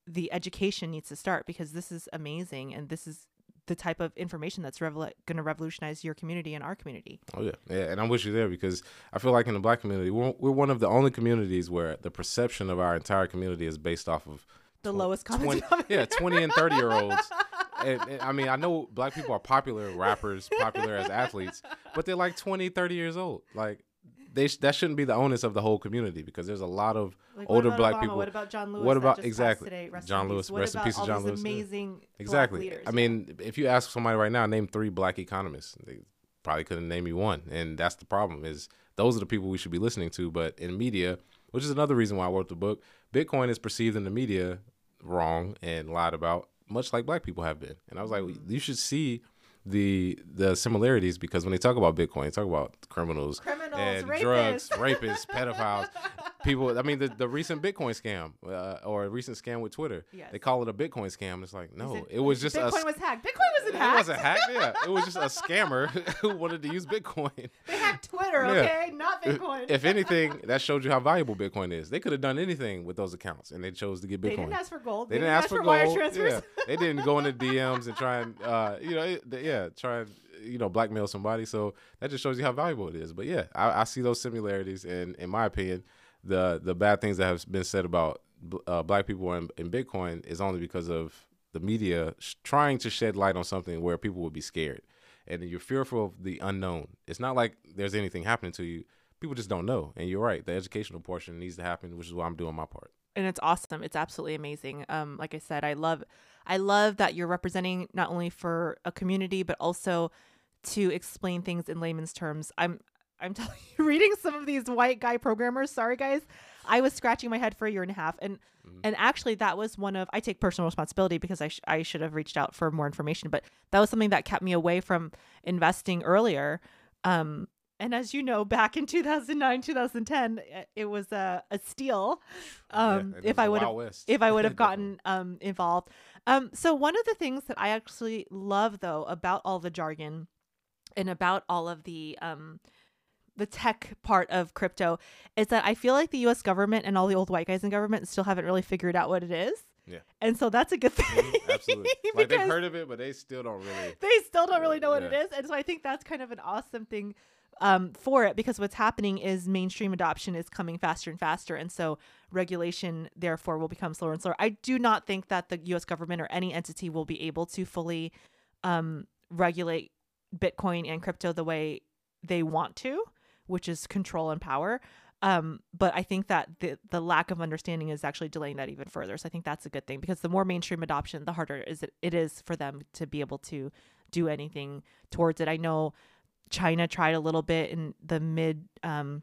the education needs to start because this is amazing and this is the type of information that's revol- going to revolutionize your community and our community. Oh yeah, yeah, and I'm with you there because I feel like in the black community, we're, we're one of the only communities where the perception of our entire community is based off of The tw- lowest common 20, denominator. yeah, 20 and 30 year olds. And, and, I mean, I know black people are popular rappers, popular as athletes, but they're like 20, 30 years old. Like they sh- that shouldn't be the onus of the whole community because there's a lot of Like, older black Obama? people. What about John Lewis? What about- exactly. Today? John Lewis. What rest in peace all John Lewis, yeah. Amazing black Exactly. leaders? I mean, if you ask somebody right now, name three black economists, they probably couldn't name you one. And that's the problem is those are the people we should be listening to. But in media, which is another reason why I wrote the book, Bitcoin is perceived in the media wrong and lied about, much like black people have been. And I was like, Mm-hmm. you should see the the similarities because when they talk about Bitcoin, they talk about criminals, Criminals, and rapists. drugs, rapists, pedophiles, people. I mean, the, the recent Bitcoin scam uh, or a recent scam with Twitter, Yes. they call it a Bitcoin scam. It's like no, Is it, was just a Bitcoin was hacked. Bitcoin wasn't it wasn't hacked. Yeah, it was just a scammer who wanted to use Bitcoin. They hacked Twitter. Yeah. Okay, not Bitcoin. If anything, that showed you how valuable Bitcoin is. They could have done anything with those accounts, and they chose to get Bitcoin. they didn't ask for gold. They didn't ask for wire gold. transfers. Yeah, they didn't go into DMs and try and uh, you know, they- yeah, try and you know blackmail somebody. So that just shows you how valuable it is. But yeah, I, I see those similarities, and in my opinion, the the bad things that have been said about uh, black people in, in Bitcoin is only because of the media sh- trying to shed light on something where people would be scared, and you're fearful of the unknown. It's not like there's anything happening to you. People just don't know, and you're right. The educational portion needs to happen, which is why I'm doing my part. and it's awesome. It's absolutely amazing. Um, like I said, I love, I love that you're representing not only for a community but also to explain things in layman's terms. I'm, I'm telling you, reading some of these white guy programmers. Sorry, guys, I was scratching my head for a year and a half, and and actually that was one of I take personal responsibility because I sh- I should have reached out for more information, but that was something that kept me away from investing earlier. Um, and as you know, back in 2009, 2010, it- it was a, a steal. Um, Yeah, it if I would have if I would have gotten um, involved. Um, so one of the things that I actually love though about all the jargon and about all of the um, the tech part of crypto is that I feel like the U.S. government and all the old white guys in government still haven't really figured out what it is. Yeah. And so that's a good thing. Mhm, absolutely. like they've heard of it, but they still don't really. they still don't really know what it Yeah. is. And so I think that's kind of an awesome thing um, for it because what's happening is mainstream adoption is coming faster and faster. And so regulation, therefore, will become slower and slower. I do not think that the US government or any entity will be able to fully um, regulate Bitcoin and crypto the way they want to, which is control and power. Um, but I think that the the lack of understanding is actually delaying that even further. So I think that's a good thing because the more mainstream adoption, the harder is it, it is for them to be able to do anything towards it. I know China tried a little bit in the mid um,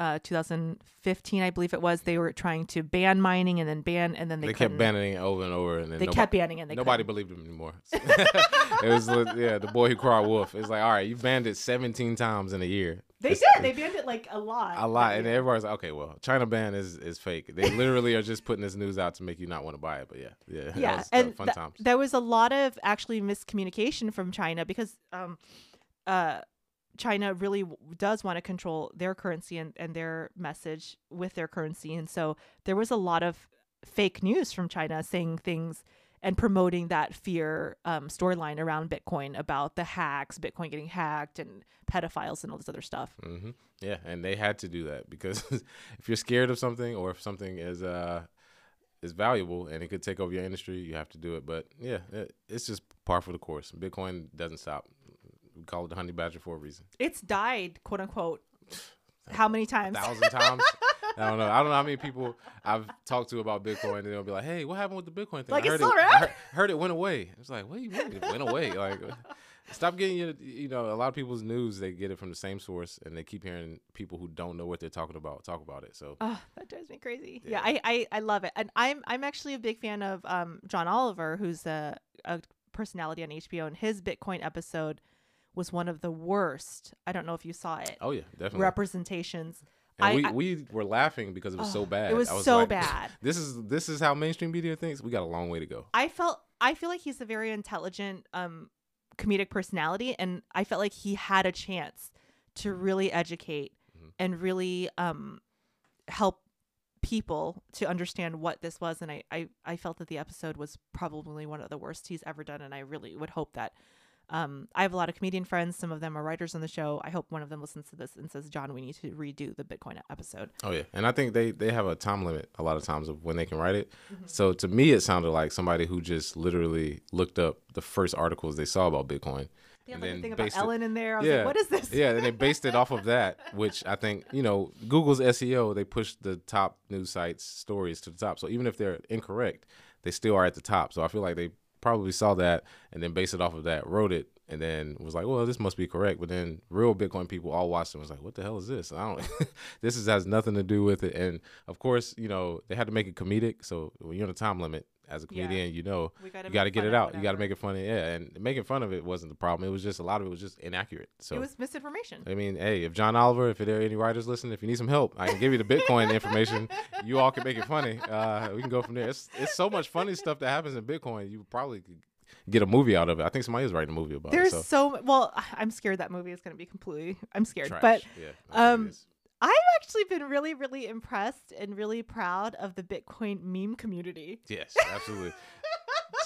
uh, 2015, I believe it was. They were trying to ban mining and then ban and then they, They, kept banning it over and over, and then They nobody, kept banning it. And nobody couldn't. believed him anymore. it was yeah, the boy who cried wolf. It's like, all right, you banned it 17 times in a year. They It's- did. They banned it like a lot. a lot, and everybody's like, okay, well, China ban is is fake. They literally are just putting this news out to make you not want to buy it. But yeah, yeah, that yeah was, and fun th- times. there was a lot of actually miscommunication from china because um uh china really does want to control their currency and, and their message with their currency and so there was a lot of fake news from china saying things and promoting that fear um, storyline around Bitcoin about the hacks, Bitcoin getting hacked, and pedophiles and all this other stuff. hmm Yeah, and they had to do that because if you're scared of something or if something is uh is valuable and it could take over your industry, you have to do it. But yeah, it, it's just par for the course. Bitcoin doesn't stop. We call it the honey badger for a reason. It's died, quote unquote. How many times? thousand times. I don't know. I don't know how many people I've talked to about Bitcoin, and they'll be like, "Hey, what happened with the Bitcoin thing? Like, I it's heard still it. I heard, heard it went away." It's like, what do you mean it went away? Like, stop getting your. You know, a lot of people's news they get it from the same source, and they keep hearing people who don't know what they're talking about talk about it. So Oh, that drives me crazy. Yeah, Yeah. I, I, I love it, and I'm I'm actually a big fan of um John Oliver, who's a, a personality on HBO, and his Bitcoin episode was one of the worst. I don't know if you saw it. oh yeah, definitely. Representations. and I- we, I- we were laughing because it was so Oh, bad. it was was so like, bad. This is this is how mainstream media thinks. We got a long way to go. I felt I feel like he's a very intelligent um comedic personality and I felt like he had a chance to really educate Mhm. and really um help people to understand what this was and I, I I felt that the episode was probably one of the worst he's ever done and I really would hope that um I have a lot of comedian friends some of them are writers on the show I hope one of them listens to this and says John we need to redo the Bitcoin episode Oh yeah, and I think they they have a time limit a lot of times of when they can write it. Mm-hmm. So to me, it sounded like somebody who just literally looked up the first articles they saw about Bitcoin. they And have like a thing about it- Ellen in there I was Yeah. like what is this Yeah, and they based it off of that, which I think you know Google's SEO they push the top news sites stories to the top. So even if they're incorrect, they still are at the top. So I feel like they probably saw that and then based it off of that, wrote it, and then was like, well, this must be correct. But then real Bitcoin people all watched and was like, what the hell is this? I don't. this is, has nothing to do with it. And of course, you know they had to make it comedic. So when you're on a time limit as a Yeah. comedian, you know we gotta you got to get it out. You got to make it funny. Yeah, and making fun of it wasn't the problem. It was just a lot of it was just inaccurate. So it was misinformation I mean, hey, if John Oliver, if there are any writers listening, if you need some help, I can give you the Bitcoin information. You all can make it funny. Uh, we can go from there. It's, it's so much funny stuff that happens in Bitcoin. You probably could get a movie out of it. I think somebody is writing a movie about There's it. So so well, I'm scared that movie is going to be completely. I'm scared, trash. but yeah, I think it um. I've actually been really, really impressed and really proud of the Bitcoin meme community. yes, absolutely.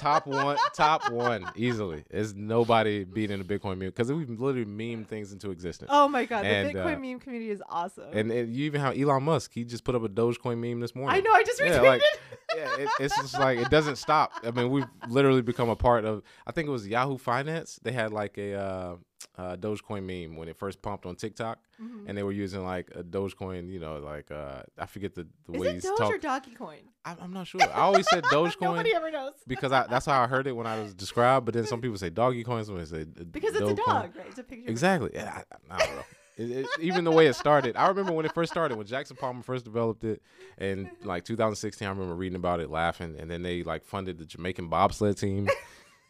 top one, top one, easily. Is nobody beating the Bitcoin meme because we've literally memed things into existence. Oh my god, the Bitcoin uh, meme community is awesome. And, and you even have Elon Musk. He just put up a Dogecoin meme this morning. I know, I just retweeted. yeah, like yeah, it, it's just like it doesn't stop. I mean, we've literally become a part of. I think it was Yahoo Finance. They had like a uh, uh, Dogecoin meme when it first pumped on TikTok, Mhm. and they were using like a Dogecoin. You know, like uh, I forget the the Is way it Doge talk. or Doggy Coin? I, I'm not sure. I always said Dogecoin Nobody ever knows. because I, that's how I heard it when I was described. But then some people say doggy coin, some people say Because it's a Dogecoin. dog, right? It's a picture. Exactly. Yeah, I, I don't know. It, it, even the way it started, I remember when it first started, when Jackson Palmer first developed it in like 2016. I remember reading about it, laughing, and then they like funded the Jamaican bobsled team,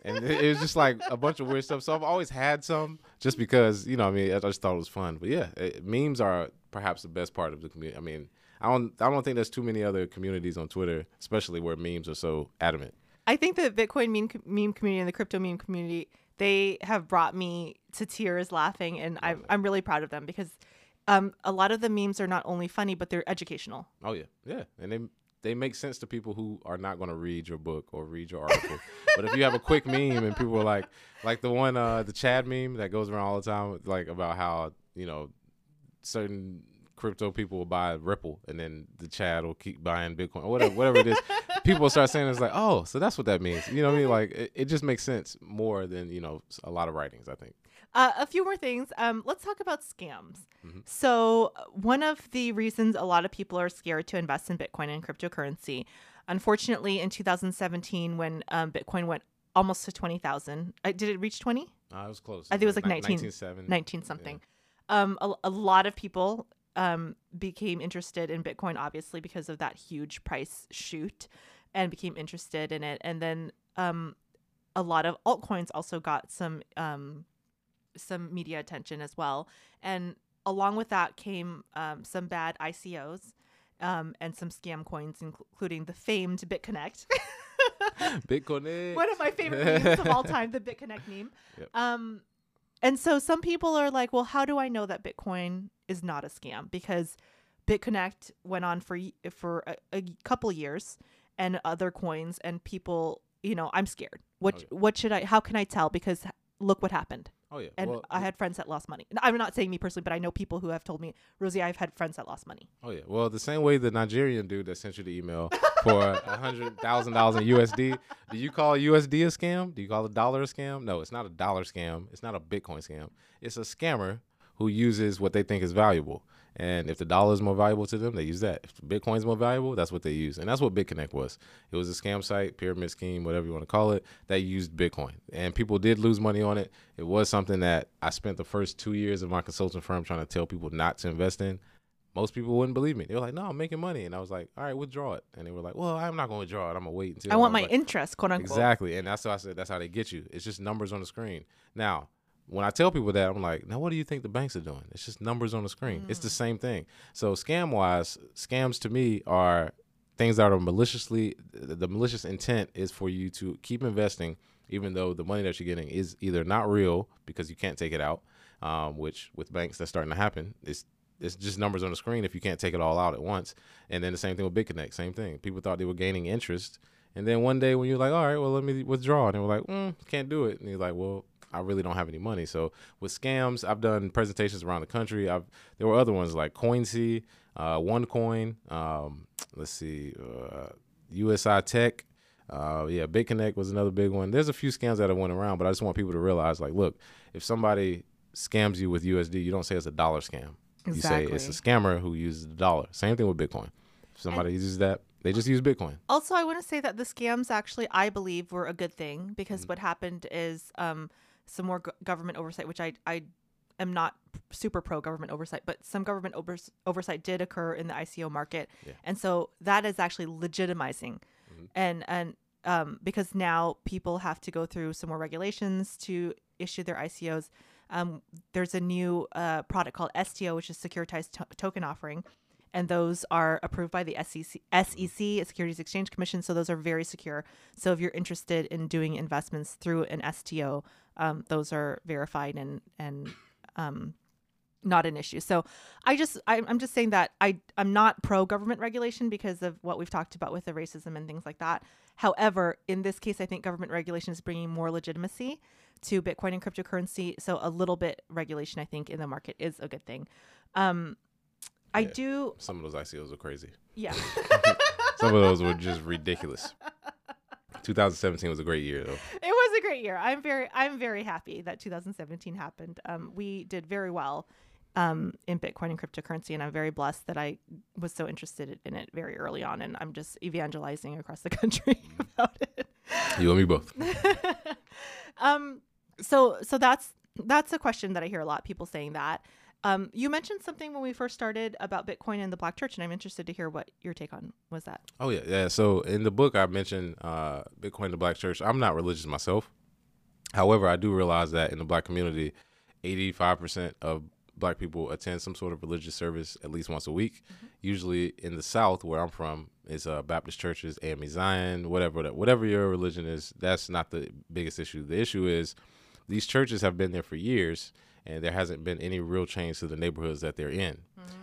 and it, was just like a bunch of weird stuff. So I've always had some, just because you know, I mean, I just thought it was fun. But yeah, it, memes are perhaps the best part of the community. I mean, I don't, I don't think there's too many other communities on Twitter, especially where memes are so adamant. I think the Bitcoin meme, meme community and the crypto meme community, they have brought me to tears laughing, and I'm, I'm really proud of them because um, a lot of the memes are not only funny, but they're educational. Oh yeah, yeah, and they they make sense to people who are not going to read your book or read your article. but if you have a quick meme and people are like, like the one, uh, the Chad meme that goes around all the time, like about how you know certain crypto people will buy Ripple and then the Chad will keep buying Bitcoin or whatever, whatever it is. People start saying it's like, oh, so that's what that means. You know what I mean? Like it, it just makes sense more than you know a lot of writings. I think. Uh, a few more things. Um, let's talk about scams. Mhm. So, one of the reasons a lot of people are scared to invest in Bitcoin and cryptocurrency, unfortunately, in 2017, when um, Bitcoin went almost to 20,000, uh, did it reach 20? Uh, it was close. I think it was like Ni- 19 19.7. 19 something. Um, a, a lot of people um, became interested in Bitcoin, obviously, because of that huge price shoot and became interested in it. And then um, a lot of altcoins also got some um, some media attention as well. And along with that came um, some bad ICOs um, and some scam coins, including the famed BitConnect. Bitcoin. one of my favorite memes of all time, the BitConnect meme. Yep. Um, and so some people are like, well, how do I know that Bitcoin is not a scam? Because BitConnect went on for for a, a couple years, and other coins, and people you know, I'm scared. What Okay. what should I? How can I tell? Because look what happened. Oh yeah. And well, I had friends that lost money. I'm not saying me personally, but I know people who have told me, Rosie, I've had friends that lost money. Oh yeah. Well, the same way the Nigerian dude that sent you the email for a hundred thousand dollars in USD. Do you call USD a scam? Do you call a dollar a scam? No, it's not a dollar scam. It's not a Bitcoin scam. It's a scammer who uses what they think is valuable. And if the dollar is more valuable to them, they use that. If Bitcoin is more valuable, that's what they use. And that's what BitConnect was. It was a scam site, pyramid scheme, whatever you want to call it, that used Bitcoin. And people did lose money on it. It was something that I spent the first two years of my consulting firm trying to tell people not to invest in most people wouldn't believe me. They were like, "No, I'm making money," and I was like, "All right, withdraw it." And they were like, "Well, I'm not going to withdraw it. I'm gonna wait until I want my like, interest, quote unquote. exactly." And that's how I said that's how they get you. It's just numbers on the screen. Now, when I tell people that, I'm like, "Now, what do you think the banks are doing? It's just numbers on the screen. It's the same thing." So, scam wise, scams to me are things that are maliciously. The the malicious intent is for you to keep investing, even though the money that you're getting is either not real because you can't take it out. Um, which with banks that's starting to happen. It's it's just numbers on the screen if you can't take it all out at once. And then the same thing with BitConnect, same thing. People thought they were gaining interest, and then one day when you're like, all right, well let me withdraw, and they were like, mm, can't do it, and you're like, well. I really don't have any money. So with scams, I've done presentations around the country. I've there were other ones like CoinC, uh, OneCoin. Um, let's see, uh, USI Tech. Uh, yeah, BitConnect was another big one. There's a few scams that have went around, but I just want people to realize, like, look, if somebody scams you with USD, you don't say it's a dollar scam. You say it's a scammer who uses the dollar. Same thing with Bitcoin. If somebody uses that, they just use Bitcoin. Also, I want to say that the scams actually, I believe, were a good thing because Mm-hmm. what happened is um, some more go- government oversight, which I, I am not super pro government oversight, but some government overs- oversight did occur in the ICO market, Yeah. and so that is actually legitimizing, Mm-hmm. and and um, because now people have to go through some more regulations to issue their ICOs. Um, there's a new uh, product called STO, which is securitized to- token offering, and those are approved by the SEC, SEC, Securities Exchange Commission. So those are very secure. So if you're interested in doing investments through an STO, um, those are verified and and um, not an issue. So I just I, I'm just saying that I I'm not pro government regulation because of what we've talked about with the racism and things like that. However, in this case, I think government regulation is bringing more legitimacy to Bitcoin and cryptocurrency. So a little bit regulation, I think, in the market is a good thing. Um, I Yeah. do, Some of those ICOs are crazy. yeah. Some of those were just ridiculous. 2017 was a great year, though. it was a great year. I'm very I'm very happy that 2017 happened. Um, we did very well um, in Bitcoin and cryptocurrency, and I'm very blessed that I was so interested in it very early on, and I'm just evangelizing across the country about it. You and me both. Um, so so that's that's a question that I hear a lot people saying that. Um, you mentioned something when we first started about Bitcoin and the Black Church, and I'm interested to hear what your take on was that. Oh yeah, yeah. So in the book, I mentioned uh, Bitcoin, the Black Church. I'm not religious myself. However, I do realize that in the Black community, 85% of Black people attend some sort of religious service at least once a week. Usually in the South, where I'm from, is uh, Baptist churches, AME Zion, whatever that, whatever your religion is. That's not the biggest issue. The issue is these churches have been there for years and there hasn't been any real change to the neighborhoods that they're in.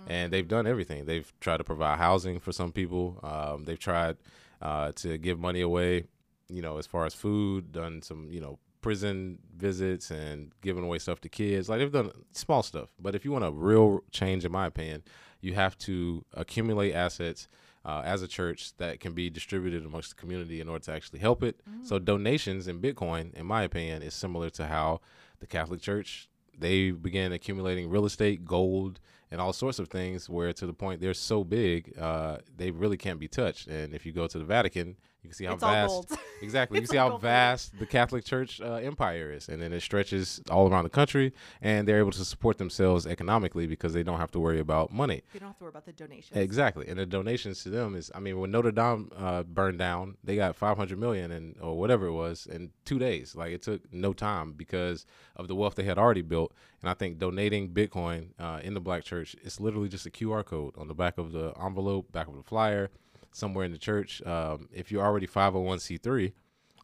And they've done everything. They've tried to provide housing for some people. Um, they've tried uh, to give money away, you know, as far as food, done some, you know, prison visits and giving away stuff to kids. Like they've done small stuff. But if you want a real change, in my opinion, you have to accumulate assets uh, as a church that can be distributed amongst the community in order to actually help it. So donations in Bitcoin, in my opinion, is similar to how the Catholic Church they began accumulating real estate, gold, and all sorts of things. Where to the point they're so big, uh, they really can't be touched. And if you go to the Vatican, you can see how It's vast. Exactly, you can see how vast the Catholic Church uh, empire is, and then it stretches all around the country, and they're able to support themselves economically because they don't have to worry about money. You don't have to worry about the donations. Exactly, and the donations to them is, I mean, when Notre Dame uh, burned down, they got 500 million and or whatever it was in two days. Like it took no time because of the wealth they had already built. And I think donating Bitcoin uh, in the Black Church, it's literally just a QR code on the back of the envelope, back of the flyer, somewhere in the church. Um, if you're already 501c3.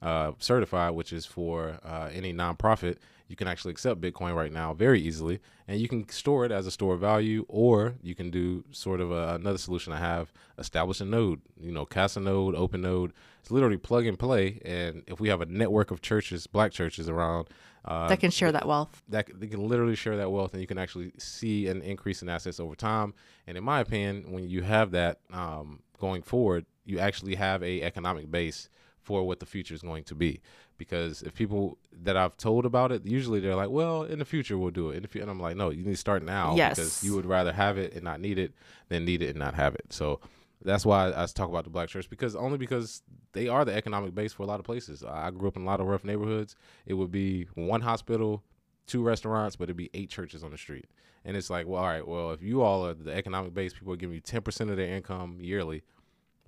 uh, certified, which is for uh, any nonprofit. You can actually accept Bitcoin right now very easily, and you can store it as a store of value, or you can do sort of a, another solution I have: establish a node. You know, Casa node, Open node. It's literally plug and play. And if we have a network of churches, black churches around uh, that can share that wealth, that they can literally share that wealth, and you can actually see an increase in assets over time. And in my opinion, when you have that um, going forward, you actually have a economic base for what the future is going to be. Because if people that I've told about it, usually they're like, "Well, in the future we'll do it." And I'm like, "No, you need to start now yes. because you would rather have it and not need it than need it and not have it." So that's why I talk about the black church because only because they are the economic base for a lot of places. I grew up in a lot of rough neighborhoods. It would be one hospital, two restaurants, but it'd be eight churches on the street. And it's like, well, all right, well, if you all are the economic base, people are giving you ten percent of their income yearly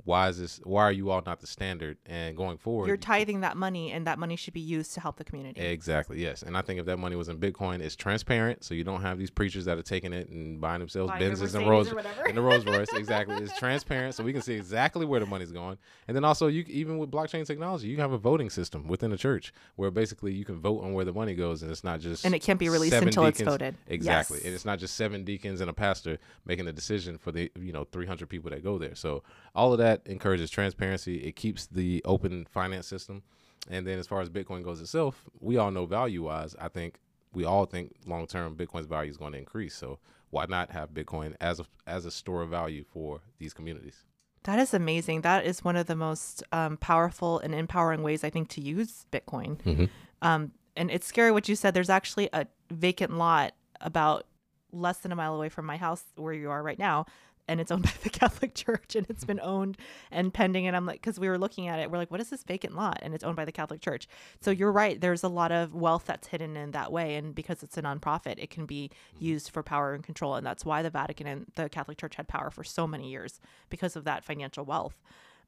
why is this why are you all not the standard? And going forward you're tithing that money and that money should be used to help the community. Exactly yes. And i think if that money was in bitcoin it's transparent so you don't have these preachers that are taking it and buying themselves buying benzes and rolls and the rolls royce exactly. It's transparent so we can see exactly where the money's going. And then also you even with blockchain technology you have a voting system within the church where basically you can vote on where the money goes and it's not just and it can't be released until deacons. it's voted. Exactly yes. and it's not just seven deacons and a pastor making a decision for the you know 300 people that go there. So all of that encourages transparency. It keeps the open finance system. And then as far as Bitcoin goes itself, we all know value wise, I think we all think long term Bitcoin's value is going to increase. So why not have Bitcoin as a as a store of value for these communities? That is amazing. That is one of the most um, powerful and empowering ways I think to use Bitcoin. Mm-hmm. Um, and it's scary what you said. There's actually a vacant lot about less than a mile away from my house where you are right now and it's owned by the Catholic Church and it's been owned and pending. And I'm like, because we were looking at it, we're like, what is this vacant lot? And it's owned by the Catholic Church. So you're right. There's a lot of wealth that's hidden in that way. And because it's a nonprofit, it can be used for power and control. And that's why the Vatican and the Catholic Church had power for so many years because of that financial wealth.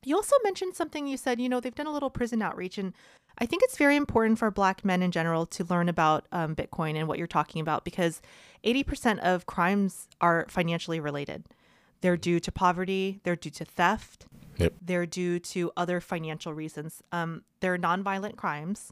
You also mentioned something you said, you know, they've done a little prison outreach. And I think it's very important for Black men in general to learn about um, Bitcoin and what you're talking about because 80% of crimes are financially related. They're due to poverty, they're due to theft, yep. they're due to other financial reasons. Um, they're nonviolent crimes,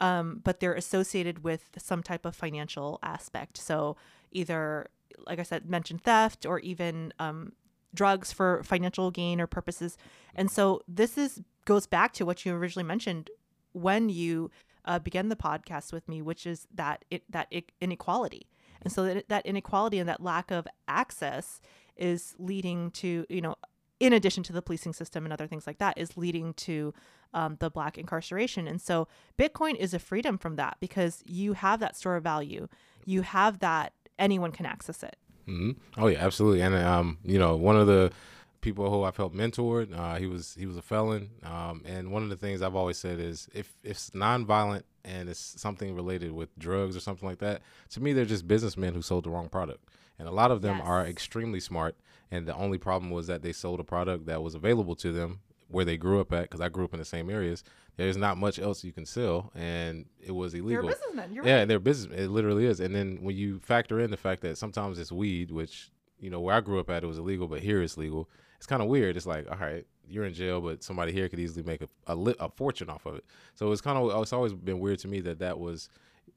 um, but they're associated with some type of financial aspect. So either, like I said, mentioned theft or even um, drugs for financial gain or purposes. And so this is goes back to what you originally mentioned when you uh, began the podcast with me, which is that it, that inequality. And so that, that inequality and that lack of access is leading to, you know, in addition to the policing system and other things like that, is leading to um, the black incarceration. And so Bitcoin is a freedom from that because you have that store of value. You have that anyone can access it. Mm-hmm. Oh yeah, absolutely. And um, you know, one of the people who I've helped mentor, uh, he was he was a felon. Um, and one of the things I've always said is if, if it's nonviolent and it's something related with drugs or something like that, to me they're just businessmen who sold the wrong product and a lot of them yes. are extremely smart. And the only problem was that they sold a product that was available to them where they grew up at. Because I grew up in the same areas. There's not much else you can sell, and it was illegal. They're businessmen. You're yeah, right. they're business. It literally is. And then when you factor in the fact that sometimes it's weed, which you know where I grew up at, it was illegal, but here it's legal. It's kind of weird. It's like, all right, you're in jail, but somebody here could easily make a a, li- a fortune off of it. So it's kind of it's always been weird to me that that was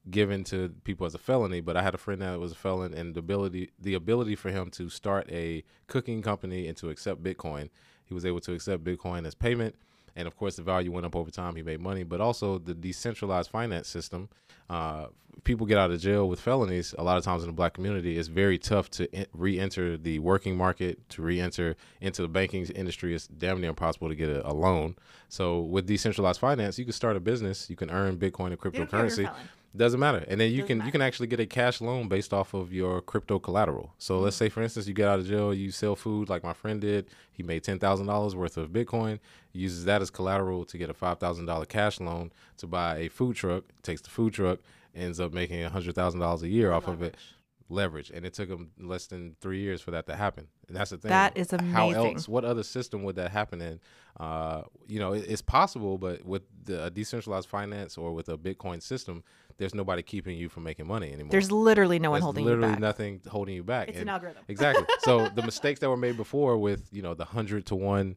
given to people as a felony, but I had a friend that was a felon, and the ability the ability for him to start a cooking company and to accept Bitcoin, he was able to accept Bitcoin as payment, and of course the value went up over time. He made money, but also the decentralized finance system. Uh, people get out of jail with felonies. A lot of times in the black community, it's very tough to in- re-enter the working market, to re-enter into the banking industry. It's damn near impossible to get a, a loan. So with decentralized finance, you can start a business, you can earn Bitcoin and cryptocurrency doesn't matter. And then you Doesn't can matter. you can actually get a cash loan based off of your crypto collateral. So mm-hmm. let's say for instance you get out of jail, you sell food like my friend did. He made ten thousand dollars worth of Bitcoin. He uses that as collateral to get a five thousand dollar cash loan to buy a food truck. Takes the food truck, ends up making a hundred thousand dollars a year off of it. Leverage, and it took them less than three years for that to happen. And that's the thing. That is amazing. How else? What other system would that happen in? Uh, you know, it, it's possible, but with the decentralized finance or with a Bitcoin system, there's nobody keeping you from making money anymore. There's literally no one there's holding literally you back. nothing holding you back. It's and an algorithm. exactly. So the mistakes that were made before with you know the hundred to one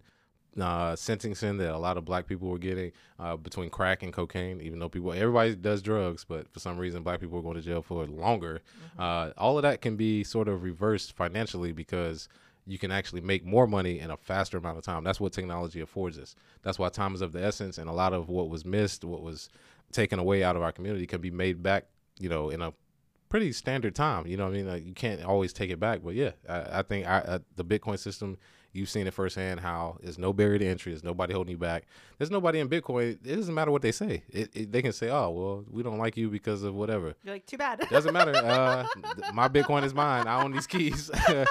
uh, sentencing that a lot of black people were getting uh, between crack and cocaine, even though people, everybody does drugs, but for some reason, black people are going to jail for longer. Mm-hmm. Uh, all of that can be sort of reversed financially because you can actually make more money in a faster amount of time. That's what technology affords us. That's why time is of the essence, and a lot of what was missed, what was taken away out of our community, can be made back, you know, in a pretty standard time. You know, I mean, like, you can't always take it back, but yeah, I, I think I, uh, the Bitcoin system You've seen it firsthand how there's no barrier to entry. There's nobody holding you back. There's nobody in Bitcoin. It doesn't matter what they say. It, it, they can say, "Oh, well, we don't like you because of whatever." You're like, too bad. Doesn't matter. Uh, my Bitcoin is mine. I own these keys. you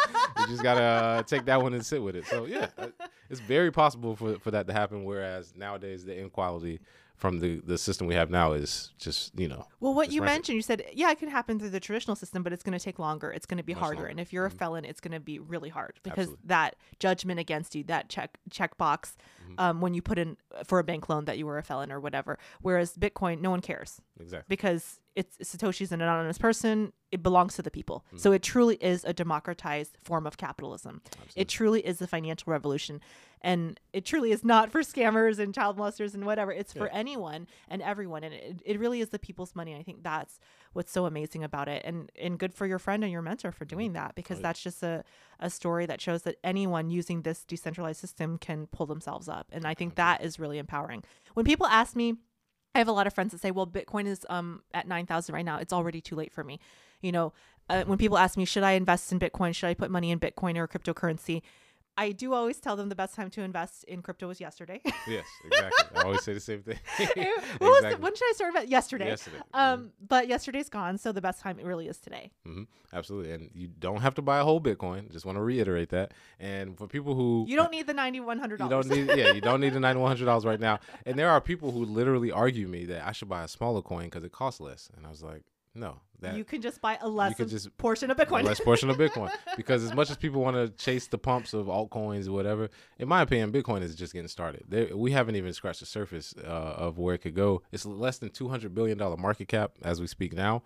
just gotta uh, take that one and sit with it. So yeah, uh, it's very possible for for that to happen. Whereas nowadays the inequality from the the system we have now is just you know. Well, what you rampant. mentioned, you said yeah, it can happen through the traditional system, but it's going to take longer. It's going to be Much harder, longer. and if you're mm-hmm. a felon, it's going to be really hard because Absolutely. that judgment against you, that check check box, mm-hmm. um, when you put in for a bank loan that you were a felon or whatever. Whereas Bitcoin, no one cares. Exactly. Because it's Satoshi's an anonymous person. It belongs to the people. Mm-hmm. So it truly is a democratized form of capitalism. Absolutely. It truly is the financial revolution and it truly is not for scammers and child molesters and whatever it's yeah. for anyone and everyone and it, it really is the people's money and i think that's what's so amazing about it and and good for your friend and your mentor for doing that because right. that's just a, a story that shows that anyone using this decentralized system can pull themselves up and i think that is really empowering when people ask me I have a lot of friends that say, "Well, Bitcoin is um at 9,000 right now. It's already too late for me." You know, uh, when people ask me, "Should I invest in Bitcoin? Should I put money in Bitcoin or cryptocurrency?" I do always tell them the best time to invest in crypto was yesterday. yes, exactly. I always say the same thing. exactly. when should I start about yesterday? Yesterday. Um, mm-hmm. but yesterday's gone, so the best time it really is today. Mm-hmm. Absolutely, and you don't have to buy a whole Bitcoin. Just want to reiterate that. And for people who you don't need the ninety one hundred dollars. You don't need, yeah, you don't need the ninety one hundred dollars right now. And there are people who literally argue me that I should buy a smaller coin because it costs less. And I was like, no, that you can just buy a less just, portion of Bitcoin. less portion of Bitcoin. because as much as people want to chase the pumps of altcoins or whatever, in my opinion, Bitcoin is just getting started. There, we haven't even scratched the surface uh, of where it could go. It's less than two hundred billion dollar market cap as we speak now.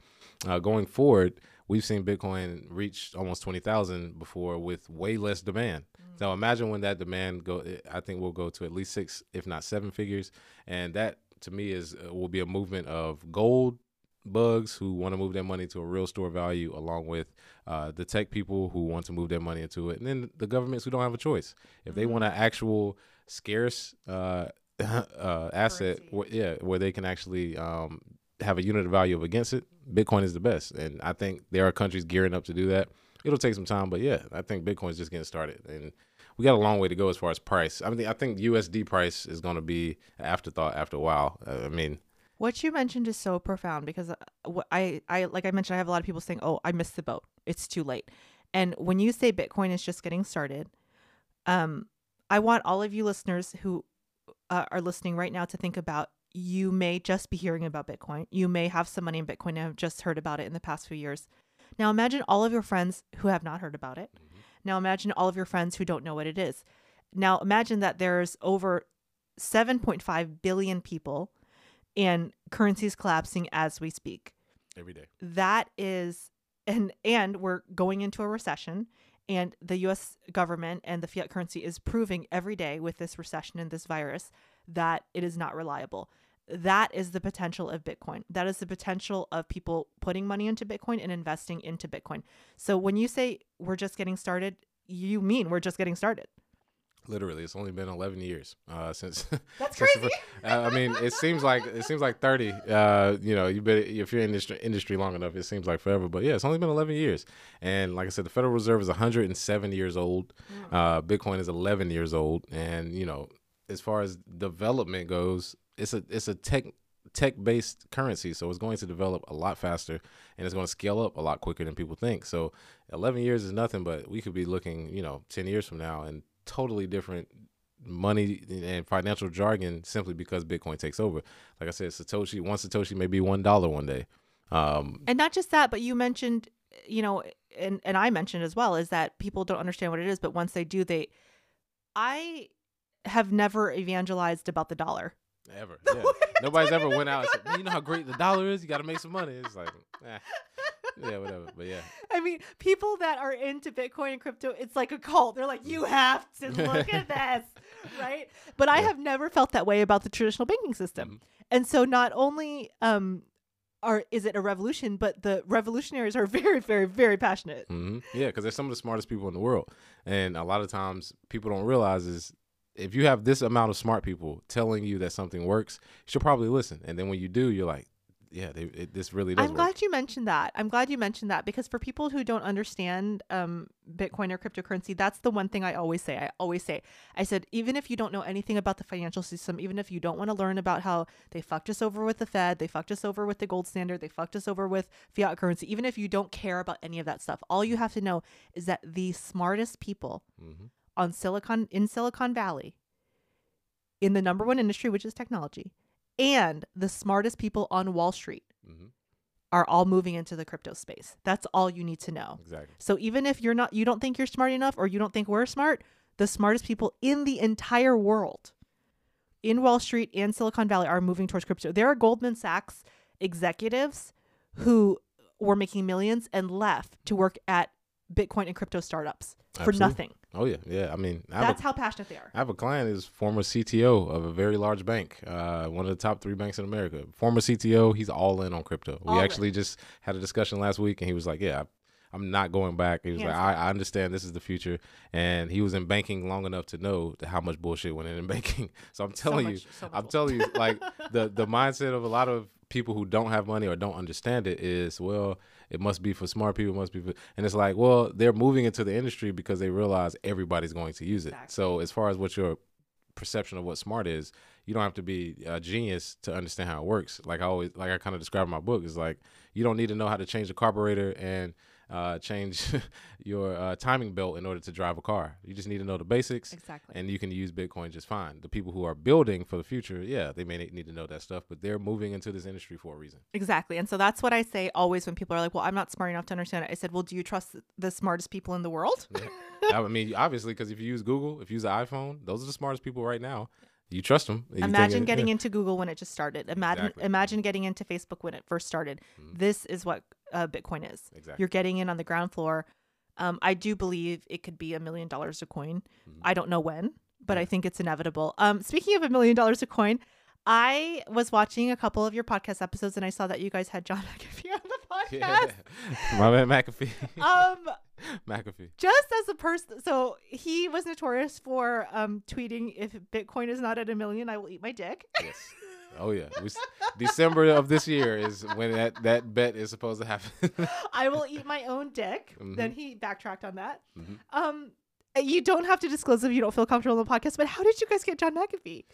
Uh, going forward, we've seen Bitcoin reach almost twenty thousand before with way less demand. Mm. So imagine when that demand go. I think we'll go to at least six, if not seven figures, and that to me is uh, will be a movement of gold bugs who want to move their money to a real store value, along with uh, the tech people who want to move their money into it, and then the governments who don't have a choice. If mm-hmm. they want an actual scarce uh, uh, asset, where, yeah, where they can actually um, have a unit of value of against it, Bitcoin is the best. And I think there are countries gearing up to do that. It'll take some time, but yeah, I think Bitcoin is just getting started, and we got a long way to go as far as price. I mean, I think USD price is going to be an afterthought after a while. I mean, what you mentioned is so profound because uh, I, I, like I mentioned, I have a lot of people saying, "Oh, I missed the boat. It's too late." And when you say Bitcoin is just getting started, um, I want all of you listeners who uh, are listening right now to think about you may just be hearing about Bitcoin. You may have some money in Bitcoin and have just heard about it in the past few years. Now imagine all of your friends who have not heard about it. Mm-hmm. Now imagine all of your friends who don't know what it is. Now imagine that there's over 7.5 billion people and currencies collapsing as we speak. Every day. That is and and we're going into a recession and the US government and the fiat currency is proving every day with this recession and this virus that it is not reliable. That is the potential of Bitcoin. That is the potential of people putting money into Bitcoin and investing into Bitcoin. So when you say we're just getting started, you mean we're just getting started. Literally, it's only been 11 years uh, since. That's crazy. uh, I mean, it seems like it seems like 30. Uh, you know, you've been if you're in this industry long enough, it seems like forever. But yeah, it's only been 11 years. And like I said, the Federal Reserve is 107 years old. Mm. Uh, Bitcoin is 11 years old. And you know, as far as development goes, it's a it's a tech tech based currency, so it's going to develop a lot faster and it's going to scale up a lot quicker than people think. So 11 years is nothing, but we could be looking, you know, 10 years from now and totally different money and financial jargon simply because Bitcoin takes over. Like I said, Satoshi, one Satoshi may be one dollar one day. Um, and not just that, but you mentioned, you know, and and I mentioned as well is that people don't understand what it is, but once they do, they, I have never evangelized about the dollar. Ever, yeah. Nobody's ever went out and said, "You know how great the dollar is? You got to make some money." It's like, eh. yeah, whatever. But yeah, I mean, people that are into Bitcoin and crypto, it's like a cult. They're like, you have to look at this, right? But I Yeah. have never felt that way about the traditional banking system. Mhm. And so not only um are is it a revolution, but the revolutionaries are very, very, very passionate. hmm yeah, because they're some of the smartest people in the world, and a lot of times people don't realize is if you have this amount of smart people telling you that something works, you should probably listen. And then when you do, you're like, yeah, they, it, this really does I'm work. glad you mentioned that. I'm glad you mentioned that because for people who don't understand um, Bitcoin or cryptocurrency, that's the one thing I always say. I always say, I said, even if you don't know anything about the financial system, even if you don't want to learn about how they fucked us over with the Fed, they fucked us over with the gold standard, they fucked us over with fiat currency, even if you don't care about any of that stuff, all you have to know is that the smartest people hmm on Silicon in Silicon Valley, in the number one industry, which is technology, and the smartest people on Wall Street hmm are all moving into the crypto space. That's all you need to know. Exactly. So even if you're not you don't think you're smart enough or you don't think we're smart, the smartest people in the entire world in Wall Street and Silicon Valley are moving towards crypto. There are Goldman Sachs executives who were making millions and left to work at Bitcoin and crypto startups for Absolutely. nothing. Oh yeah, yeah. I mean, I That's a, how passionate they are. I have a client is former CTO of a very large bank, uh, one of the top three banks in America. Former CTO, he's all in on crypto. All we in. actually just had a discussion last week, and he was like, "Yeah, I'm not going back." He was Hands like, I, "I understand this is the future," and he was in banking long enough to know how much bullshit went in in banking. So I'm telling you, much- so I'm bullshit. telling you, like the the mindset of a lot of people who don't have money or don't understand it is, well, it must be for smart people, must be for, and it's like, well, they're moving into the industry because they realize everybody's going to use it. Exactly. So as far as what your perception of what smart is, you don't have to be a genius to understand how it works. Like I always, like I kind of describe in my book, is like you don't need to know how to change the carburetor and uh, change your uh, timing belt in order to drive a car. You just need to know the basics Exactly. and you can use Bitcoin just fine. The people who are building for the future, yeah, they may need to know that stuff, but they're moving into this industry for a reason. Exactly. And so that's what I say always when people are like, well, I'm not smart enough to understand it. I said, well, do you trust the smartest people in the world? Yeah. I mean, obviously, because if you use Google, if you use an iPhone, those are the smartest people right now. You trust them. You Imagine getting into Google when it just started. Imagine Exactly. imagine getting into Facebook when it first started. Mhm. This is what uh, Bitcoin is. Exactly. You're getting in on the ground floor. Um, I do believe it could be a million dollars a coin. Mhm. I don't know when, but I think it's inevitable. Um, speaking of a million dollars a coin, I was watching a couple of your podcast episodes and I saw that you guys had John McAfee on the Yeah. podcast. My man McAfee. um, McAfee. just as a person so he was notorious for um tweeting if bitcoin is not at a million i will eat my dick Yes. Oh yeah. We, December of this year is when that, that bet is supposed to happen. i will eat my own dick then Mhm. he backtracked on that Mhm. um you don't have to disclose if you don't feel comfortable on the podcast but how did you guys get john mcafee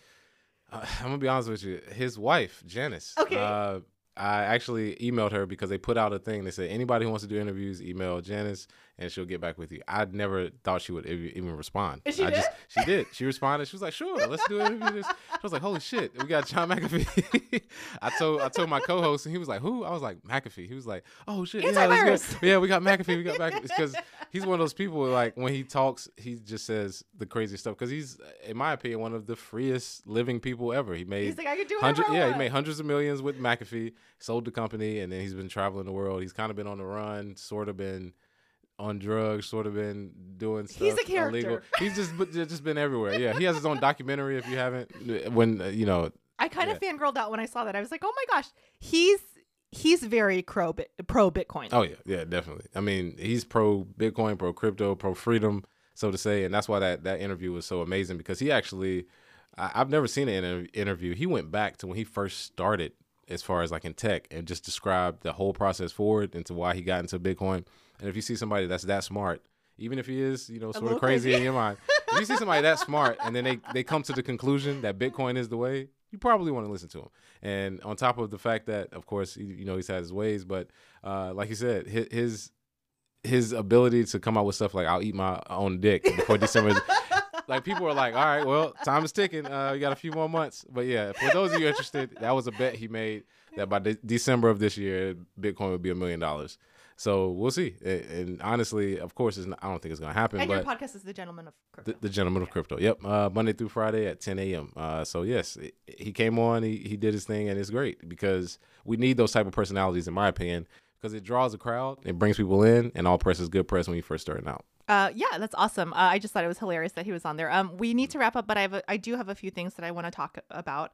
Uh, I'm gonna be honest with you. His wife, Janice. Okay. Uh, I actually emailed her because they put out a thing. They said anybody who wants to do interviews, email Janice, and she'll get back with you. I never thought she would even respond. And she I did? just she did. She responded. She was like, "Sure, let's do an interview." This. I was like, "Holy shit, we got John McAfee." I told I told my co-host, and he was like, "Who?" I was like, "McAfee." He was like, "Oh shit, yeah, let's go. yeah, we got McAfee. We got McAfee." Because he's one of those people like when he talks, he just says the crazy stuff. Because he's, in my opinion, one of the freest living people ever. He made he's like i can do hundred yeah he made hundreds of millions with mcafee sold the company and then he's been traveling the world he's kind of been on the run sort of been on drugs sort of been doing stuff He's a illegal character. he's just just been everywhere. Yeah he has his own documentary if you haven't when uh, you know i kind of fangirled out when i saw that. I was like oh my gosh he's he's very pro pro bitcoin. Oh yeah yeah definitely. I mean he's pro bitcoin pro crypto pro freedom so to say and that's why that that interview was so amazing because he actually I, I've never seen an interview. He went back to when he first started, as far as like in tech, and just describe the whole process forward into why he got into Bitcoin. And if you see somebody that's that smart, even if he is, you know, sort of crazy, crazy. in your mind, if you see somebody that smart and then they they come to the conclusion that Bitcoin is the way, you probably want to listen to him. And on top of the fact that, of course, you, know, he's had his ways, but uh, like you said, his, his his ability to come out with stuff like "I'll eat my own dick" before December. Like people are like, "All right, well, time is ticking. Uh, we got a few more months." But yeah, for those of you interested, that was a bet he made that by de- December of this year, Bitcoin would be a million dollars. So we'll see. A- And honestly, of course, it's not, I don't think it's gonna happen. and but your podcast is the gentleman of crypto the, the gentleman of crypto. Yep, uh, Monday through Friday at 10 a.m. Uh, so yes, it- he came on, he, he did his thing, and it's great because we need those type of personalities, in my opinion. because it draws a crowd, it brings people in, and all press is good press when you first starting out. Uh, yeah, that's awesome. Uh, I just thought it was hilarious that he was on there. Um, we need to wrap up, but I have a, I do have a few things that I want to talk about.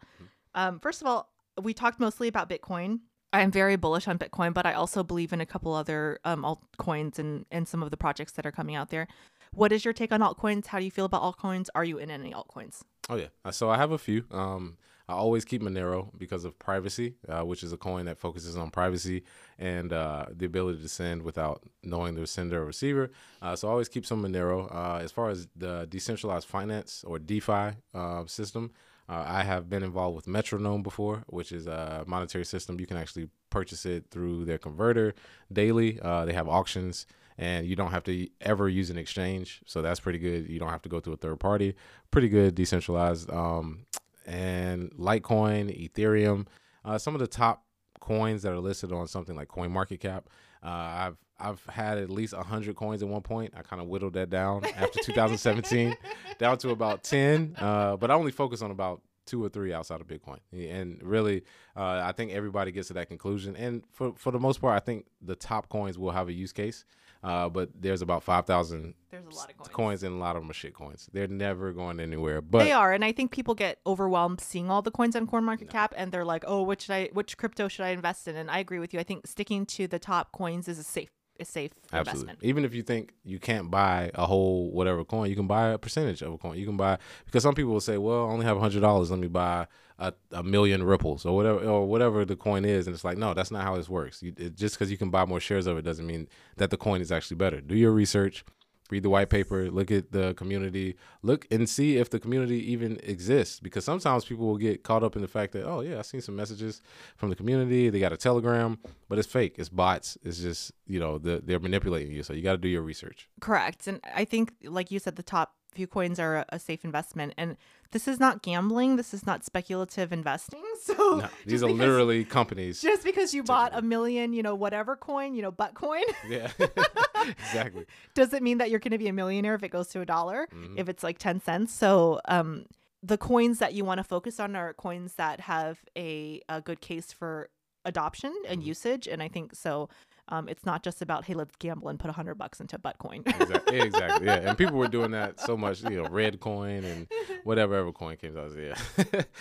Um, first of all, we talked mostly about Bitcoin. I'm very bullish on Bitcoin, but I also believe in a couple other um, altcoins and and some of the projects that are coming out there. What is your take on altcoins? How do you feel about altcoins? Are you in any altcoins? Oh yeah, Uh, so I have a few. Um, I always keep Monero because of privacy, uh, which is a coin that focuses on privacy and uh, the ability to send without knowing the sender or receiver. Uh, so I always keep some Monero. Uh, as far as the decentralized finance or DeFi uh, system, uh, I have been involved with Metronome before, which is a monetary system. You can actually purchase it through their converter daily. they have auctions and you don't have to ever use an exchange. So that's pretty good. You don't have to go to a third party. Pretty good, decentralized. Um, and Litecoin, Ethereum, uh, some of the top coins that are listed on something like CoinMarketCap. Uh, I've I've had at least hundred coins at one point. I kind of whittled that down after 2017, down to about ten. Uh, but I only focus on about two or three outside of Bitcoin. And really, uh, I think everybody gets to that conclusion. And for for the most part, I think the top coins will have a use case. Uh, but there's about five thousand. There's a lot of coins. coins, and a lot of them are shit coins. They're never going anywhere. But they are, and I think people get overwhelmed seeing all the coins on CoinMarketCap, no. and they're like, "Oh, which should I? Which crypto should I invest in?" And I agree with you. I think sticking to the top coins is a safe a safe Absolutely. investment. Even if you think you can't buy a whole whatever coin, you can buy a percentage of a coin. You can buy because some people will say, "Well, I only have hundred dollars. Let me buy a, a, million ripples or whatever or whatever the coin is." And it's like, no, that's not how this works. You, it, just because you can buy more shares of it doesn't mean that the coin is actually better. Do your research read the white paper, look at the community, look and see if the community even exists. Because sometimes people will get caught up in the fact that, oh yeah, I seen some messages from the community. They got a telegram, but it's fake. It's bots. It's just you know the, they're manipulating you. So you got to do your research. Correct. And I think, like you said, the top few coins are a, a safe investment. And this is not gambling. This is not speculative investing. So no, these are because, literally companies. Just because you bought a million, you know, whatever coin, you know, butt coin. Yeah, exactly. Does it mean that you're going to be a millionaire if it goes to a dollar? Mm-hmm. If it's like ten cents? So, um, the coins that you want to focus on are coins that have a, a good case for adoption and mm-hmm. usage. And I think so. Um, it's not just about hey, let's gamble and put a hundred bucks into butt coin. exactly. exactly. Yeah, and people were doing that so much. You know, red coin and whatever ever coin came out. Yeah,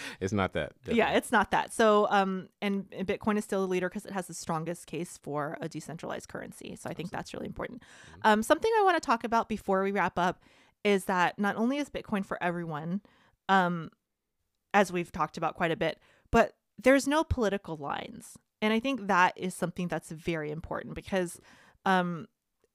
it's not that. Definitely. Yeah, it's not that. So, um, and, and Bitcoin is still the leader because it has the strongest case for a decentralized currency. So I think Absolutely. that's really important. Mm-hmm. Um, something I want to talk about before we wrap up is that not only is Bitcoin for everyone, um, as we've talked about quite a bit, but there's no political lines. And I think that is something that's very important because um,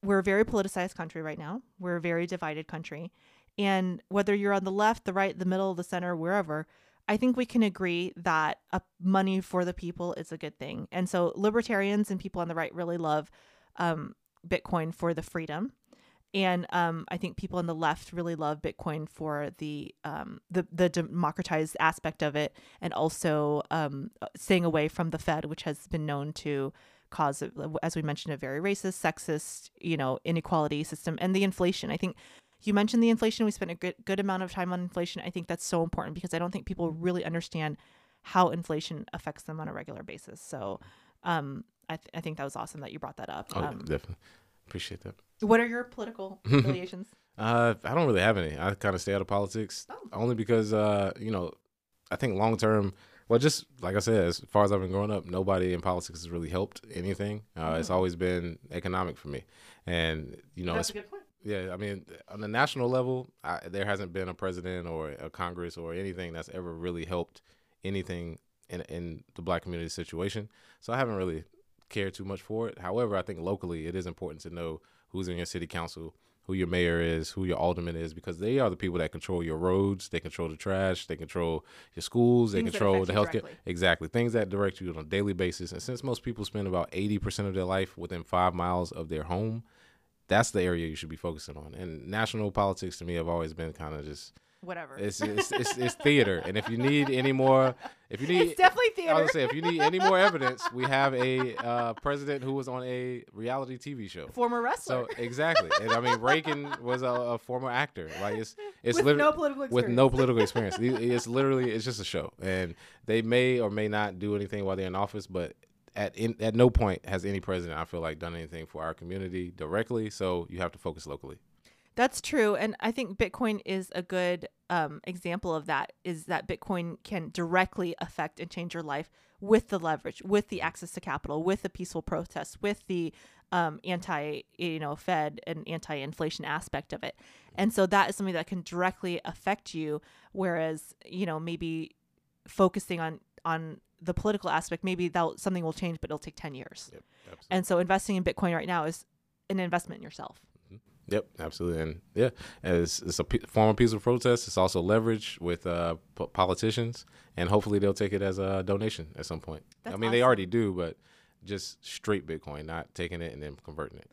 we're a very politicized country right now. We're a very divided country. And whether you're on the left, the right, the middle, the center, wherever, I think we can agree that uh, money for the people is a good thing. And so libertarians and people on the right really love um, Bitcoin for the freedom and um, I think people on the left really love Bitcoin for the um, the the democratized aspect of it, and also um, staying away from the Fed, which has been known to cause, as we mentioned, a very racist, sexist, you know, inequality system, and the inflation. I think you mentioned the inflation. We spent a good good amount of time on inflation. I think that's so important because I don't think people really understand how inflation affects them on a regular basis. So, um, I th- I think that was awesome that you brought that up. Oh, um, definitely appreciate that. What are your political affiliations? uh, I don't really have any. I kind of stay out of politics oh. only because, uh, you know, I think long term, well, just like I said, as far as I've been growing up, nobody in politics has really helped anything. Uh, mm-hmm. It's always been economic for me, and you know, that's a good point. Yeah, I mean, on the national level, I, there hasn't been a president or a Congress or anything that's ever really helped anything in in the black community situation. So I haven't really cared too much for it. However, I think locally it is important to know who's in your city council, who your mayor is, who your alderman is, because they are the people that control your roads, they control the trash, they control your schools, Things they control the healthcare. Exactly. Things that direct you on a daily basis. And since most people spend about 80% of their life within five miles of their home, that's the area you should be focusing on. And national politics to me have always been kind of just whatever. It's, it's it's, it's theater, and if you need any more, if you need, it's definitely theater. I was say if you need any more evidence, we have a uh, president who was on a reality TV show, former wrestler. So exactly, and I mean Reagan was a, a former actor. Like it's it's with no political experience. with no political experience. it's literally it's just a show, and they may or may not do anything while they're in office, but at in, at no point has any president I feel like done anything for our community directly. So you have to focus locally. That's true, and I think Bitcoin is a good um, example of that. Is that Bitcoin can directly affect and change your life with the leverage, with the access to capital, with the peaceful protests, with the um, anti, you know, Fed and anti-inflation aspect of it, and so that is something that can directly affect you. Whereas, you know, maybe focusing on on the political aspect, maybe that something will change, but it'll take ten years. Yep, and so, investing in Bitcoin right now is an investment in yourself. Yep, absolutely, and yeah, it's, it's a p- form of peaceful protest. It's also leverage with uh, p- politicians, and hopefully they'll take it as a donation at some point. That's I mean, they already do, but just straight Bitcoin, not taking it and then converting it.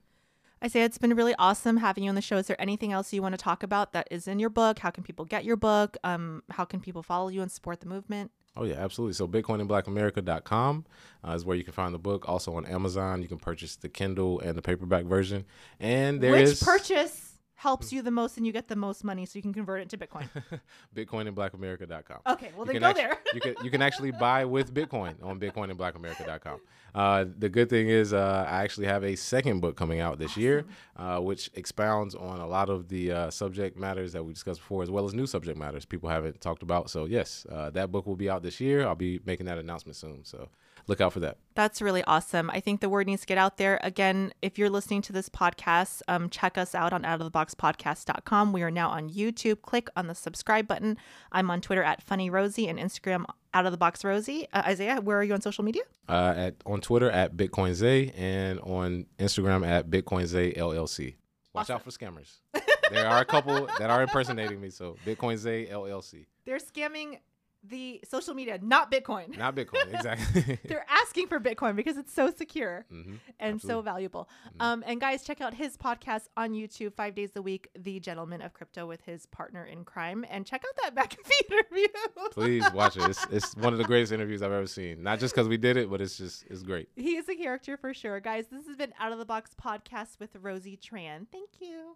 I say it's been really awesome having you on the show. Is there anything else you want to talk about that is in your book? How can people get your book? Um, how can people follow you and support the movement? Oh yeah, absolutely. So bitcoinandblackamerica.com uh, is where you can find the book. Also on Amazon, you can purchase the Kindle and the paperback version. And there Which is purchase helps you the most and you get the most money so you can convert it to Bitcoin? bitcoinandblackamerica.com. Okay, well You then go there. you can you can actually buy with Bitcoin on bitcoin bitcoinandblackamerica.com. Uh, the good thing is uh, I actually have a second book coming out this year, uh, which expounds on a lot of the uh, subject matters that we discussed before, as well as new subject matters people haven't talked about. So yes, uh, that book will be out this year. I'll be making that announcement soon. So look out for that. That's really awesome. I think the word needs to get out there. Again, if you're listening to this podcast, um, check us out on outoftheboxpodcast.com. We are now on YouTube. Click on the subscribe button. I'm on Twitter at Funny Rosie and Instagram out of the box Rosie. Uh, Isaiah, where are you on social media? Uh, at on Twitter at BitcoinZay and on Instagram at BitcoinZay LLC. Watch out for scammers. there are a couple that are impersonating me. So BitcoinZay LLC, They're scamming the social media, not Bitcoin. not Bitcoin. Exactly. They're asking for Bitcoin because it's so secure hmm and so absolutely. valuable. Um, and guys, check out his podcast on YouTube five days a week, The Gentleman of Crypto with his partner in crime. And check out that feed interview. Please watch it. It's, it's one of the greatest interviews I've ever seen. Not just because we did it, but it's just it's great. He is a character for sure. Guys, this has been Out of the Box Podcast with Rosie Tran. Thank you.